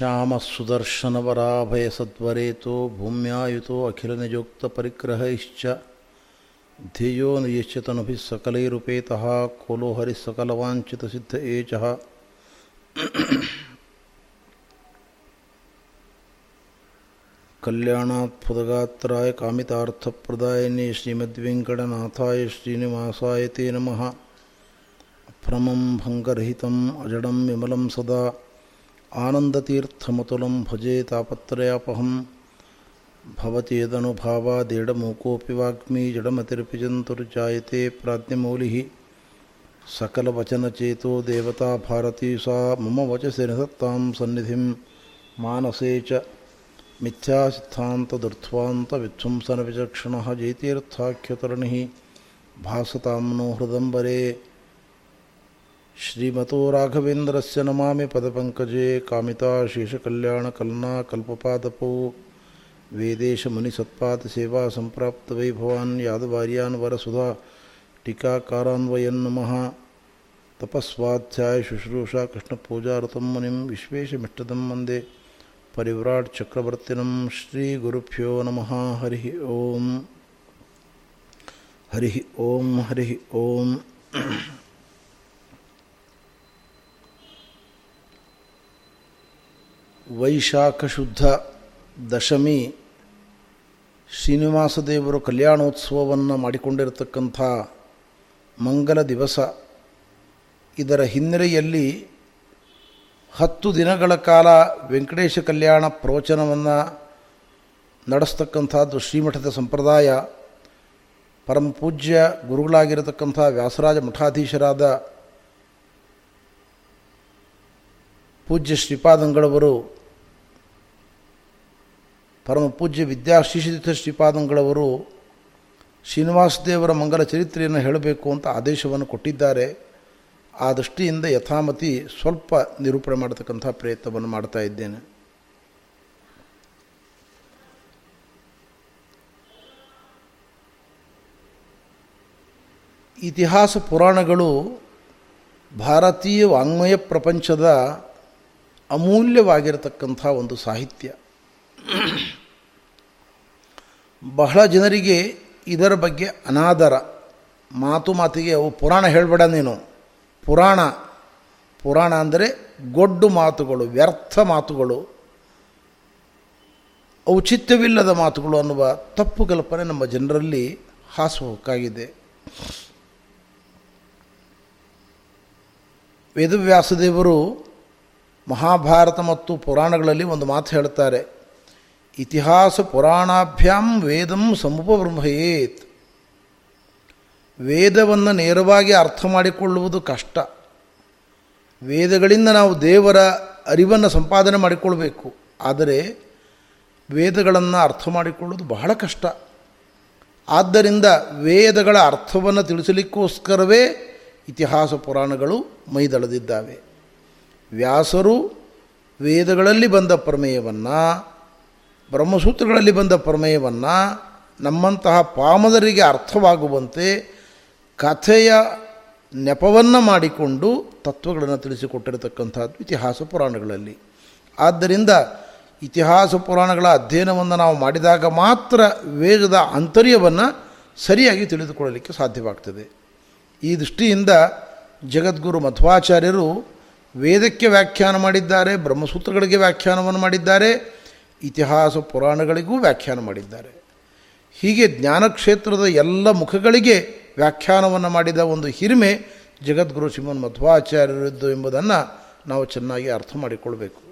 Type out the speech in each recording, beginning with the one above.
श्याम सुदर्शन वराभय सत्वरे तो भूम्यायुतो अखिल निजोक्त परिग्रह धियो नियश्यतनुभि सकलैरुपेत खोलो हरिसकलवांचित सिद्ध एच कल्याणात्फुदगात्राय कामितार्थप्रदायिने श्रीमद्वेङ्कटनाथाय श्रीनिवासाय ते नमः। भ्रमं भङ्गरहितम्, अजडं विमलं सदा। आनन्दतीर्थमतुलं भजे तापत्रयापहं भवत्येदनुभावादेडमूकोऽपि वाग्मी जडमतिरपि प्राज्ञमौलिः। सकलवचनचेतो देवता भारती सा मम वचसि निधत्तां सन्निधिं मानसे च मिथ्यासिद्धान्तदुर्ध्वान्तविध्वंसनविचक्षणः जैतीर्थाख्यतरणिः। भासतां नो हृदम्बरे श्रीमतो राघवेन्द्र से नमा पदपंकजे कामिता शेषकल्याणकलना कल्पपादपो वेदेश मुनिसत्पात सेवा संप्राप्त वै यादवार्यान वरसुधा टीकाकारान्वयन नम तपस्वाध्याय शुश्रूषा कृष्णपूजारतं मुनिं विश्वेशमिष्टदं परिव्राट परिव्राट् श्री श्रीगुरुभ्यो नम। हरि ओम। हरि ओम। हरिः ओम। ವೈಶಾಖ ಶುದ್ಧ ದಶಮಿ ಶ್ರೀನಿವಾಸ ದೇವರು ಕಲ್ಯಾಣೋತ್ಸವವನ್ನು ಮಾಡಿಕೊಂಡಿರತಕ್ಕಂಥ ಮಂಗಲ ದಿವಸ. ಇದರ ಹಿನ್ನೆಲೆಯಲ್ಲಿ ಹತ್ತು ದಿನಗಳ ಕಾಲ ವೆಂಕಟೇಶ ಕಲ್ಯಾಣ ಪ್ರವಚನವನ್ನು ನಡೆಸ್ತಕ್ಕಂಥದ್ದು ಶ್ರೀಮಠದ ಸಂಪ್ರದಾಯ. ಪರಮ ಪೂಜ್ಯ ಗುರುಗಳಾಗಿರತಕ್ಕಂಥ ವ್ಯಾಸರಾಜ ಮಠಾಧೀಶರಾದ ಪೂಜ್ಯ ಶ್ರೀಪಾದಂಗಳವರು ಪರಮ ಪೂಜ್ಯ ವಿದ್ಯಾಶ್ರೀಷಿತ ಶ್ರೀಪಾದಂಗಳವರು ಶ್ರೀನಿವಾಸ ದೇವರ ಮಂಗಲ ಚರಿತ್ರೆಯನ್ನು ಹೇಳಬೇಕು ಅಂತ ಆದೇಶವನ್ನು ಕೊಟ್ಟಿದ್ದಾರೆ. ಆ ದೃಷ್ಟಿಯಿಂದ ಯಥಾಮತಿ ಸ್ವಲ್ಪ ನಿರೂಪಣೆ ಮಾಡತಕ್ಕಂಥ ಪ್ರಯತ್ನವನ್ನು ಮಾಡ್ತಾ ಇದ್ದೇನೆ. ಇತಿಹಾಸ ಪುರಾಣಗಳು ಭಾರತೀಯ ವಾಂಗ್ಮಯ ಪ್ರಪಂಚದ ಅಮೂಲ್ಯವಾಗಿರತಕ್ಕಂಥ ಒಂದು ಸಾಹಿತ್ಯ. ಬಹಳ ಜನರಿಗೆ ಇದರ ಬಗ್ಗೆ ಅನಾದರ. ಮಾತು ಮಾತಿಗೆ ಅವು ಪುರಾಣ ಹೇಳಬೇಡ ನೀನು. ಪುರಾಣ ಪುರಾಣ ಅಂದರೆ ಗೊಡ್ಡು ಮಾತುಗಳು, ವ್ಯರ್ಥ ಮಾತುಗಳು. ಔಚಿತ್ಯವಿಲ್ಲದ ಮಾತುಗಳು ಅನ್ನುವ ತಪ್ಪು ಕಲ್ಪನೆ ನಮ್ಮ ಜನರಲ್ಲಿ ಹಾಸುಹೊಕ್ಕಾಗಿದೆ. ವೇದವ್ಯಾಸದೇವರು ಮಹಾಭಾರತ ಮತ್ತು ಪುರಾಣಗಳಲ್ಲಿ ಒಂದು ಮಾತು ಹೇಳ್ತಾರೆ. ಇತಿಹಾಸ ಪುರಾಣಾಭ್ಯಾಂ ವೇದಂ ಸಮುಪಬ್ರಹ್ಮಯೇತ್ ವೇದವನ್ನು ನೇರವಾಗಿ ಅರ್ಥ ಮಾಡಿಕೊಳ್ಳುವುದು ಕಷ್ಟ. ವೇದಗಳಿಂದ ನಾವು ದೇವರ ಅರಿವನ್ನು ಸಂಪಾದನೆ ಮಾಡಿಕೊಳ್ಬೇಕು. ಆದರೆ ವೇದಗಳನ್ನು ಅರ್ಥ ಮಾಡಿಕೊಳ್ಳುವುದು ಬಹಳ ಕಷ್ಟ. ಆದ್ದರಿಂದ ವೇದಗಳ ಅರ್ಥವನ್ನು ತಿಳಿಸಲಿಕ್ಕೋಸ್ಕರವೇ ಇತಿಹಾಸ ಪುರಾಣಗಳು ಮೈದಳೆದಿದ್ದಾವೆ. ವ್ಯಾಸರು ವೇದಗಳಲ್ಲಿ ಬಂದ ಪ್ರಮೇಯವನ್ನು ಬ್ರಹ್ಮಸೂತ್ರಗಳಲ್ಲಿ ಬಂದ ಪ್ರಮೇಯವನ್ನು ನಮ್ಮಂತಹ ಪಾಮದರಿಗೆ ಅರ್ಥವಾಗುವಂತೆ ಕಥೆಯ ನೆಪವನ್ನು ಮಾಡಿಕೊಂಡು ತತ್ವಗಳನ್ನು ತಿಳಿಸಿಕೊಟ್ಟಿರತಕ್ಕಂಥದ್ದು ಇತಿಹಾಸ ಪುರಾಣಗಳಲ್ಲಿ. ಆದ್ದರಿಂದ ಇತಿಹಾಸ ಪುರಾಣಗಳ ಅಧ್ಯಯನವನ್ನು ನಾವು ಮಾಡಿದಾಗ ಮಾತ್ರ ವೇದದ ಆಂತರ್ಯವನ್ನು ಸರಿಯಾಗಿ ತಿಳಿದುಕೊಳ್ಳಲಿಕ್ಕೆ ಸಾಧ್ಯವಾಗ್ತದೆ. ಈ ದೃಷ್ಟಿಯಿಂದ ಜಗದ್ಗುರು ಮಧ್ವಾಚಾರ್ಯರು ವೇದಕ್ಕೆ ವ್ಯಾಖ್ಯಾನ ಮಾಡಿದ್ದಾರೆ, ಬ್ರಹ್ಮಸೂತ್ರಗಳಿಗೆ ವ್ಯಾಖ್ಯಾನವನ್ನು ಮಾಡಿದ್ದಾರೆ ಇತಿಹಾಸ ಪುರಾಣಗಳಿಗೂ ವ್ಯಾಖ್ಯಾನ ಮಾಡಿದ್ದಾರೆ. ಹೀಗೆ ಜ್ಞಾನಕ್ಷೇತ್ರದ ಎಲ್ಲ ಮುಖಗಳಿಗೆ ವ್ಯಾಖ್ಯಾನವನ್ನು ಮಾಡಿದ ಒಂದು ಹಿರಿಮೆ ಜಗದ್ಗುರು ಶ್ರೀಮನ್ ಮಧ್ವಾಚಾರ್ಯರಿದ್ದು ಎಂಬುದನ್ನು ನಾವು ಚೆನ್ನಾಗಿ ಅರ್ಥ ಮಾಡಿಕೊಳ್ಬೇಕು.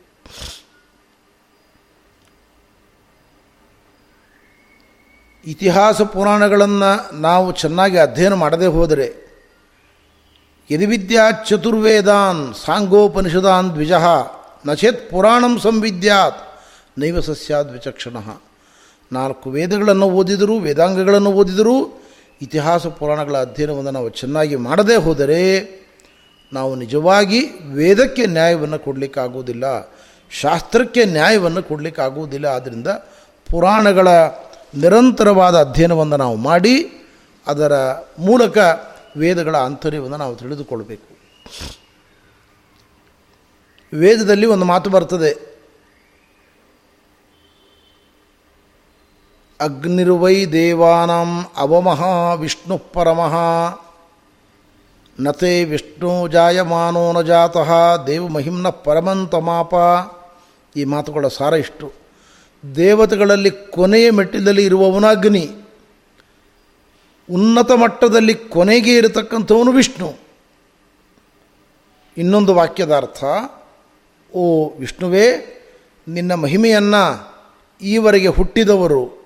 ಇತಿಹಾಸ ಪುರಾಣಗಳನ್ನು ನಾವು ಚೆನ್ನಾಗಿ ಅಧ್ಯಯನ ಮಾಡದೇ ಹೋದರೆ ಯದಿವಿದ್ಯಾ ಚತುರ್ವೇದಾನ್ ಸಾಂಗೋಪನಿಷದಾನ್ ದ್ವಿಜಃ ನಚೇತ್ ಪುರಾಣಂ ಸಂವಿದ್ಯಾತ್ ನೈವ ಸಸ್ಯಾದ್ ವಿಚಕ್ಷಣ. ನಾಲ್ಕು ವೇದಗಳನ್ನು ಓದಿದರೂ, ವೇದಾಂಗಗಳನ್ನು ಓದಿದರೂ, ಇತಿಹಾಸ ಪುರಾಣಗಳ ಅಧ್ಯಯನವನ್ನು ನಾವು ಚೆನ್ನಾಗಿ ಮಾಡದೇ ಹೋದರೆ ನಾವು ನಿಜವಾಗಿ ವೇದಕ್ಕೆ ನ್ಯಾಯವನ್ನು ಕೊಡಲಿಕ್ಕಾಗುವುದಿಲ್ಲ, ಶಾಸ್ತ್ರಕ್ಕೆ ನ್ಯಾಯವನ್ನು ಕೊಡಲಿಕ್ಕಾಗುವುದಿಲ್ಲ. ಆದ್ದರಿಂದ ಪುರಾಣಗಳ ನಿರಂತರವಾದ ಅಧ್ಯಯನವನ್ನು ನಾವು ಮಾಡಿ, ಅದರ ಮೂಲಕ ವೇದಗಳ ಆಂತರ್ಯವನ್ನು ನಾವು ತಿಳಿದುಕೊಳ್ಬೇಕು. ವೇದದಲ್ಲಿ ಒಂದು ಮಾತು ಬರ್ತದೆ ಅಗ್ನಿರ್ವೈ ದೇವಾನಾಂ ಅವಮಃ ವಿಷ್ಣು ಪರಮಃ. ನತೆ ವಿಷ್ಣು ಜಾಯಮಾನೋ ನ ಜಾತಃ, ದೇವ ಮಹಿಮ್ನ ಪರಮಂತಮಾಪ ಈ ಮಾತುಗಳ ಸಾರ ಇಷ್ಟು. ದೇವತೆಗಳಲ್ಲಿ ಕೊನೆಯ ಮೆಟ್ಟಿಲಲ್ಲಿ ಇರುವವನ ಅಗ್ನಿ ಉನ್ನತ ಮಟ್ಟದಲ್ಲಿ ಕೊನೆಗೆ ಇರತಕ್ಕಂಥವನು ವಿಷ್ಣು. ಇನ್ನೊಂದು ವಾಕ್ಯದ ಅರ್ಥ ಓ ವಿಷ್ಣುವೇ, ನಿನ್ನ ಮಹಿಮೆಯನ್ನು ಈವರೆಗೆ ಹುಟ್ಟಿದವರು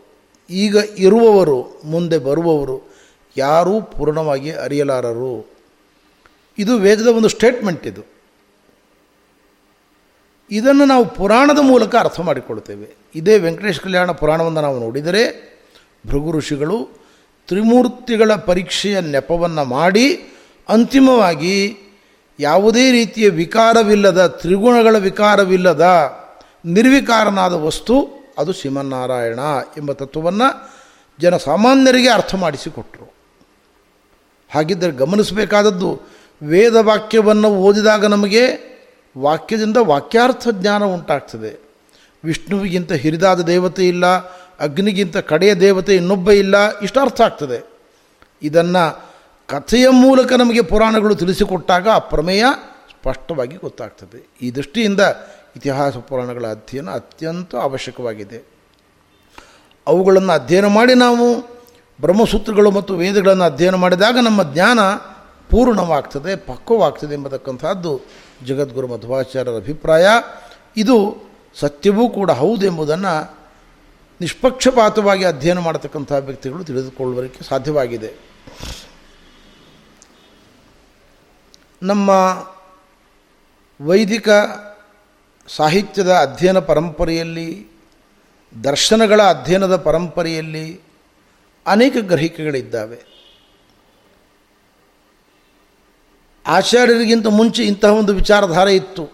ಈಗ ಇರುವವರು, ಮುಂದೆ ಬರುವವರು ಯಾರೂ ಪೂರ್ಣವಾಗಿ ಅರಿಯಲಾರರು. ಇದು ವೇದದ ಒಂದು ಸ್ಟೇಟ್ಮೆಂಟ್ ಇದು. ಇದನ್ನು ನಾವು ಪುರಾಣದ ಮೂಲಕ ಅರ್ಥ ಮಾಡಿಕೊಳ್ತೇವೆ. ಇದೇ ವೆಂಕಟೇಶ ಕಲ್ಯಾಣ ಪುರಾಣವನ್ನು ನಾವು ನೋಡಿದರೆ ಭೃಗು ಋಷಿಗಳು ತ್ರಿಮೂರ್ತಿಗಳ ಪರೀಕ್ಷೆಯ ನೆಪವನ್ನು ಮಾಡಿ ಅಂತಿಮವಾಗಿ ಯಾವುದೇ ರೀತಿಯ ವಿಕಾರವಿಲ್ಲದ, ತ್ರಿಗುಣಗಳ ವಿಕಾರವಿಲ್ಲದ ನಿರ್ವಿಕಾರನಾದ ವಸ್ತು ಅದು ಶ್ರೀಮನ್ನಾರಾಯಣ ಎಂಬ ತತ್ವವನ್ನು ಜನಸಾಮಾನ್ಯರಿಗೆ ಅರ್ಥ ಮಾಡಿಸಿಕೊಟ್ಟರು ಹಾಗಿದ್ದರೆ ಗಮನಿಸಬೇಕಾದದ್ದು ವೇದ ವಾಕ್ಯವನ್ನು ಓದಿದಾಗ ನಮಗೆ ವಾಕ್ಯದಿಂದ ವಾಕ್ಯಾರ್ಥ ಜ್ಞಾನ ಉಂಟಾಗ್ತದೆ. ವಿಷ್ಣುವಿಗಿಂತ ಹಿರಿದಾದ ದೇವತೆ ಇಲ್ಲ, ಅಗ್ನಿಗಿಂತ ಕಡೆಯ ದೇವತೆ ಇನ್ನೊಬ್ಬ ಇಲ್ಲ, ಇಷ್ಟು ಅರ್ಥ ಆಗ್ತದೆ. ಇದನ್ನು ಕಥೆಯ ಮೂಲಕ ನಮಗೆ ಪುರಾಣಗಳು ತಿಳಿಸಿಕೊಟ್ಟಾಗ ಆ ಪ್ರಮೇಯ ಸ್ಪಷ್ಟವಾಗಿ ಗೊತ್ತಾಗ್ತದೆ. ಈ ದೃಷ್ಟಿಯಿಂದ ಇತಿಹಾಸ ಪುರಾಣಗಳ ಅಧ್ಯಯನ ಅತ್ಯಂತ ಅವಶ್ಯಕವಾಗಿದೆ. ಅವುಗಳನ್ನು ಅಧ್ಯಯನ ಮಾಡಿ ನಾವು ಬ್ರಹ್ಮಸೂತ್ರಗಳು ಮತ್ತು ವೇದಗಳನ್ನು ಅಧ್ಯಯನ ಮಾಡಿದಾಗ ನಮ್ಮ ಜ್ಞಾನ ಪೂರ್ಣವಾಗ್ತದೆ, ಪಕ್ವವಾಗ್ತದೆ ಎಂಬತಕ್ಕಂಥದ್ದು ಜಗದ್ಗುರು ಮಧ್ವಾಚಾರ್ಯರ ಅಭಿಪ್ರಾಯ. ಇದು ಸತ್ಯವೂ ಕೂಡ ಹೌದೆಂಬುದನ್ನು ನಿಷ್ಪಕ್ಷಪಾತವಾಗಿ ಅಧ್ಯಯನ ಮಾಡತಕ್ಕಂಥ ವ್ಯಕ್ತಿಗಳು ತಿಳಿದುಕೊಳ್ಳುವುದಕ್ಕೆ ಸಾಧ್ಯವಾಗಿದೆ. ನಮ್ಮ ವೈದಿಕ ಸಾಹಿತ್ಯದ ಅಧ್ಯಯನ ಪರಂಪರೆಯಲ್ಲಿ, ದರ್ಶನಗಳ ಅಧ್ಯಯನದ ಪರಂಪರೆಯಲ್ಲಿ ಅನೇಕ ಗ್ರಹಿಕೆಗಳಿದ್ದಾವೆ. ಆಚಾರ್ಯರಿಗಿಂತ ಮುಂಚೆ ಇಂತಹ ಒಂದು ವಿಚಾರಧಾರೆ ಇತ್ತು.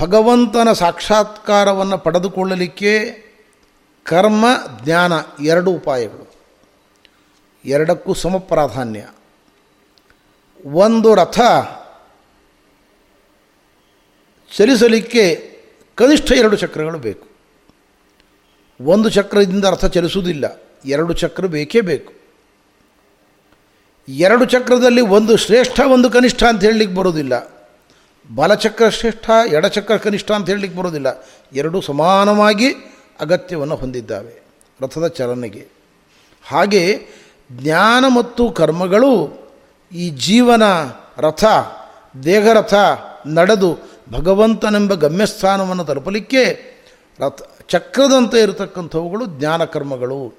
ಭಗವಂತನ ಸಾಕ್ಷಾತ್ಕಾರವನ್ನು ಪಡೆದುಕೊಳ್ಳಲಿಕ್ಕೆ ಕರ್ಮ, ಜ್ಞಾನ ಎರಡು ಉಪಾಯಗಳು. ಎರಡಕ್ಕೂ ಸಮ ಪ್ರಾಧಾನ್ಯ ಒಂದು ರಥ ಚಲಿಸಲಿಕ್ಕೆ ಕನಿಷ್ಠ ಎರಡು ಚಕ್ರಗಳು ಬೇಕು. ಒಂದು ಚಕ್ರದಿಂದ ರಥ ಚಲಿಸುವುದಿಲ್ಲ, ಎರಡು ಚಕ್ರ ಬೇಕೇ ಬೇಕು. ಎರಡು ಚಕ್ರದಲ್ಲಿ ಒಂದು ಶ್ರೇಷ್ಠ, ಒಂದು ಕನಿಷ್ಠ ಅಂತ ಹೇಳಲಿಕ್ಕೆ ಬರೋದಿಲ್ಲ ಬಲಚಕ್ರ ಶ್ರೇಷ್ಠ, ಎಡಚಕ್ರ ಕನಿಷ್ಠ ಅಂತ ಹೇಳಲಿಕ್ಕೆ ಬರೋದಿಲ್ಲ ಎರಡೂ ಸಮಾನವಾಗಿ ಅಗತ್ಯವನ್ನು ಹೊಂದಿದ್ದಾವೆ ರಥದ ಚಲನೆಗೆ. ಹಾಗೆ ಜ್ಞಾನ ಮತ್ತು ಕರ್ಮಗಳು ಈ ಜೀವನ ರಥ, ದೇಹರಥ ನಡೆದು ಭಗವಂತನೆಂಬ ಗಮ್ಯಸ್ಥಾನವನ್ನು ತಲುಪಲಿಕ್ಕೆ ರಥ ಚಕ್ರದಂತೆ ಇರತಕ್ಕಂಥವುಗಳು ಜ್ಞಾನಕರ್ಮಗಳು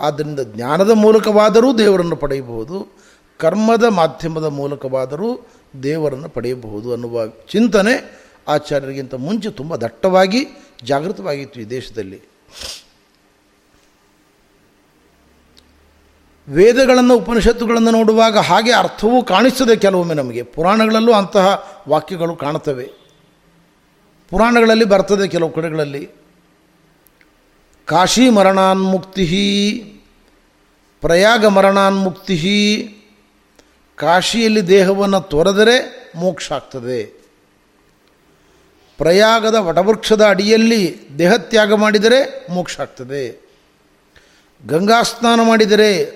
ಆದ್ದರಿಂದ ಜ್ಞಾನದ ಮೂಲಕವಾದರೂ ದೇವರನ್ನು ಪಡೆಯಬಹುದು, ಕರ್ಮದ ಮಾಧ್ಯಮದ ಮೂಲಕವಾದರೂ ದೇವರನ್ನು ಪಡೆಯಬಹುದು ಅನ್ನುವ ಚಿಂತನೆ ಆಚಾರ್ಯರಿಗಿಂತ ಮುಂಚೆ ತುಂಬ ದಟ್ಟವಾಗಿ, ಜಾಗೃತವಾಗಿತ್ತು ಈ ದೇಶದಲ್ಲಿ. ವೇದಗಳನ್ನು, ಉಪನಿಷತ್ತುಗಳನ್ನು ನೋಡುವಾಗ ಹಾಗೆ ಅರ್ಥವೂ ಕಾಣಿಸ್ತದೆ ಕೆಲವೊಮ್ಮೆ ನಮಗೆ. ಪುರಾಣಗಳಲ್ಲೂ ಅಂತಹ ವಾಕ್ಯಗಳು ಕಾಣುತ್ತವೆ. ಪುರಾಣಗಳಲ್ಲಿ ಬರ್ತದೆ ಕೆಲವು ಕಡೆಗಳಲ್ಲಿ. ಕಾಶಿ ಮರಣಾನ್ಮುಕ್ತಿ ಪ್ರಯಾಗ ಮರಣಾನ್ಮುಕ್ತಿ ಕಾಶಿಯಲ್ಲಿ ದೇಹವನ್ನು ತೊರೆದರೆ ಮೋಕ್ಷ ಆಗ್ತದೆ ಪ್ರಯಾಗದ ವಟವೃಕ್ಷದ ಅಡಿಯಲ್ಲಿ ದೇಹತ್ಯಾಗ ಮಾಡಿದರೆ ಮೋಕ್ಷ ಆಗ್ತದೆ ಗಂಗಾ ಸ್ನಾನ ಮಾಡಿದರೆ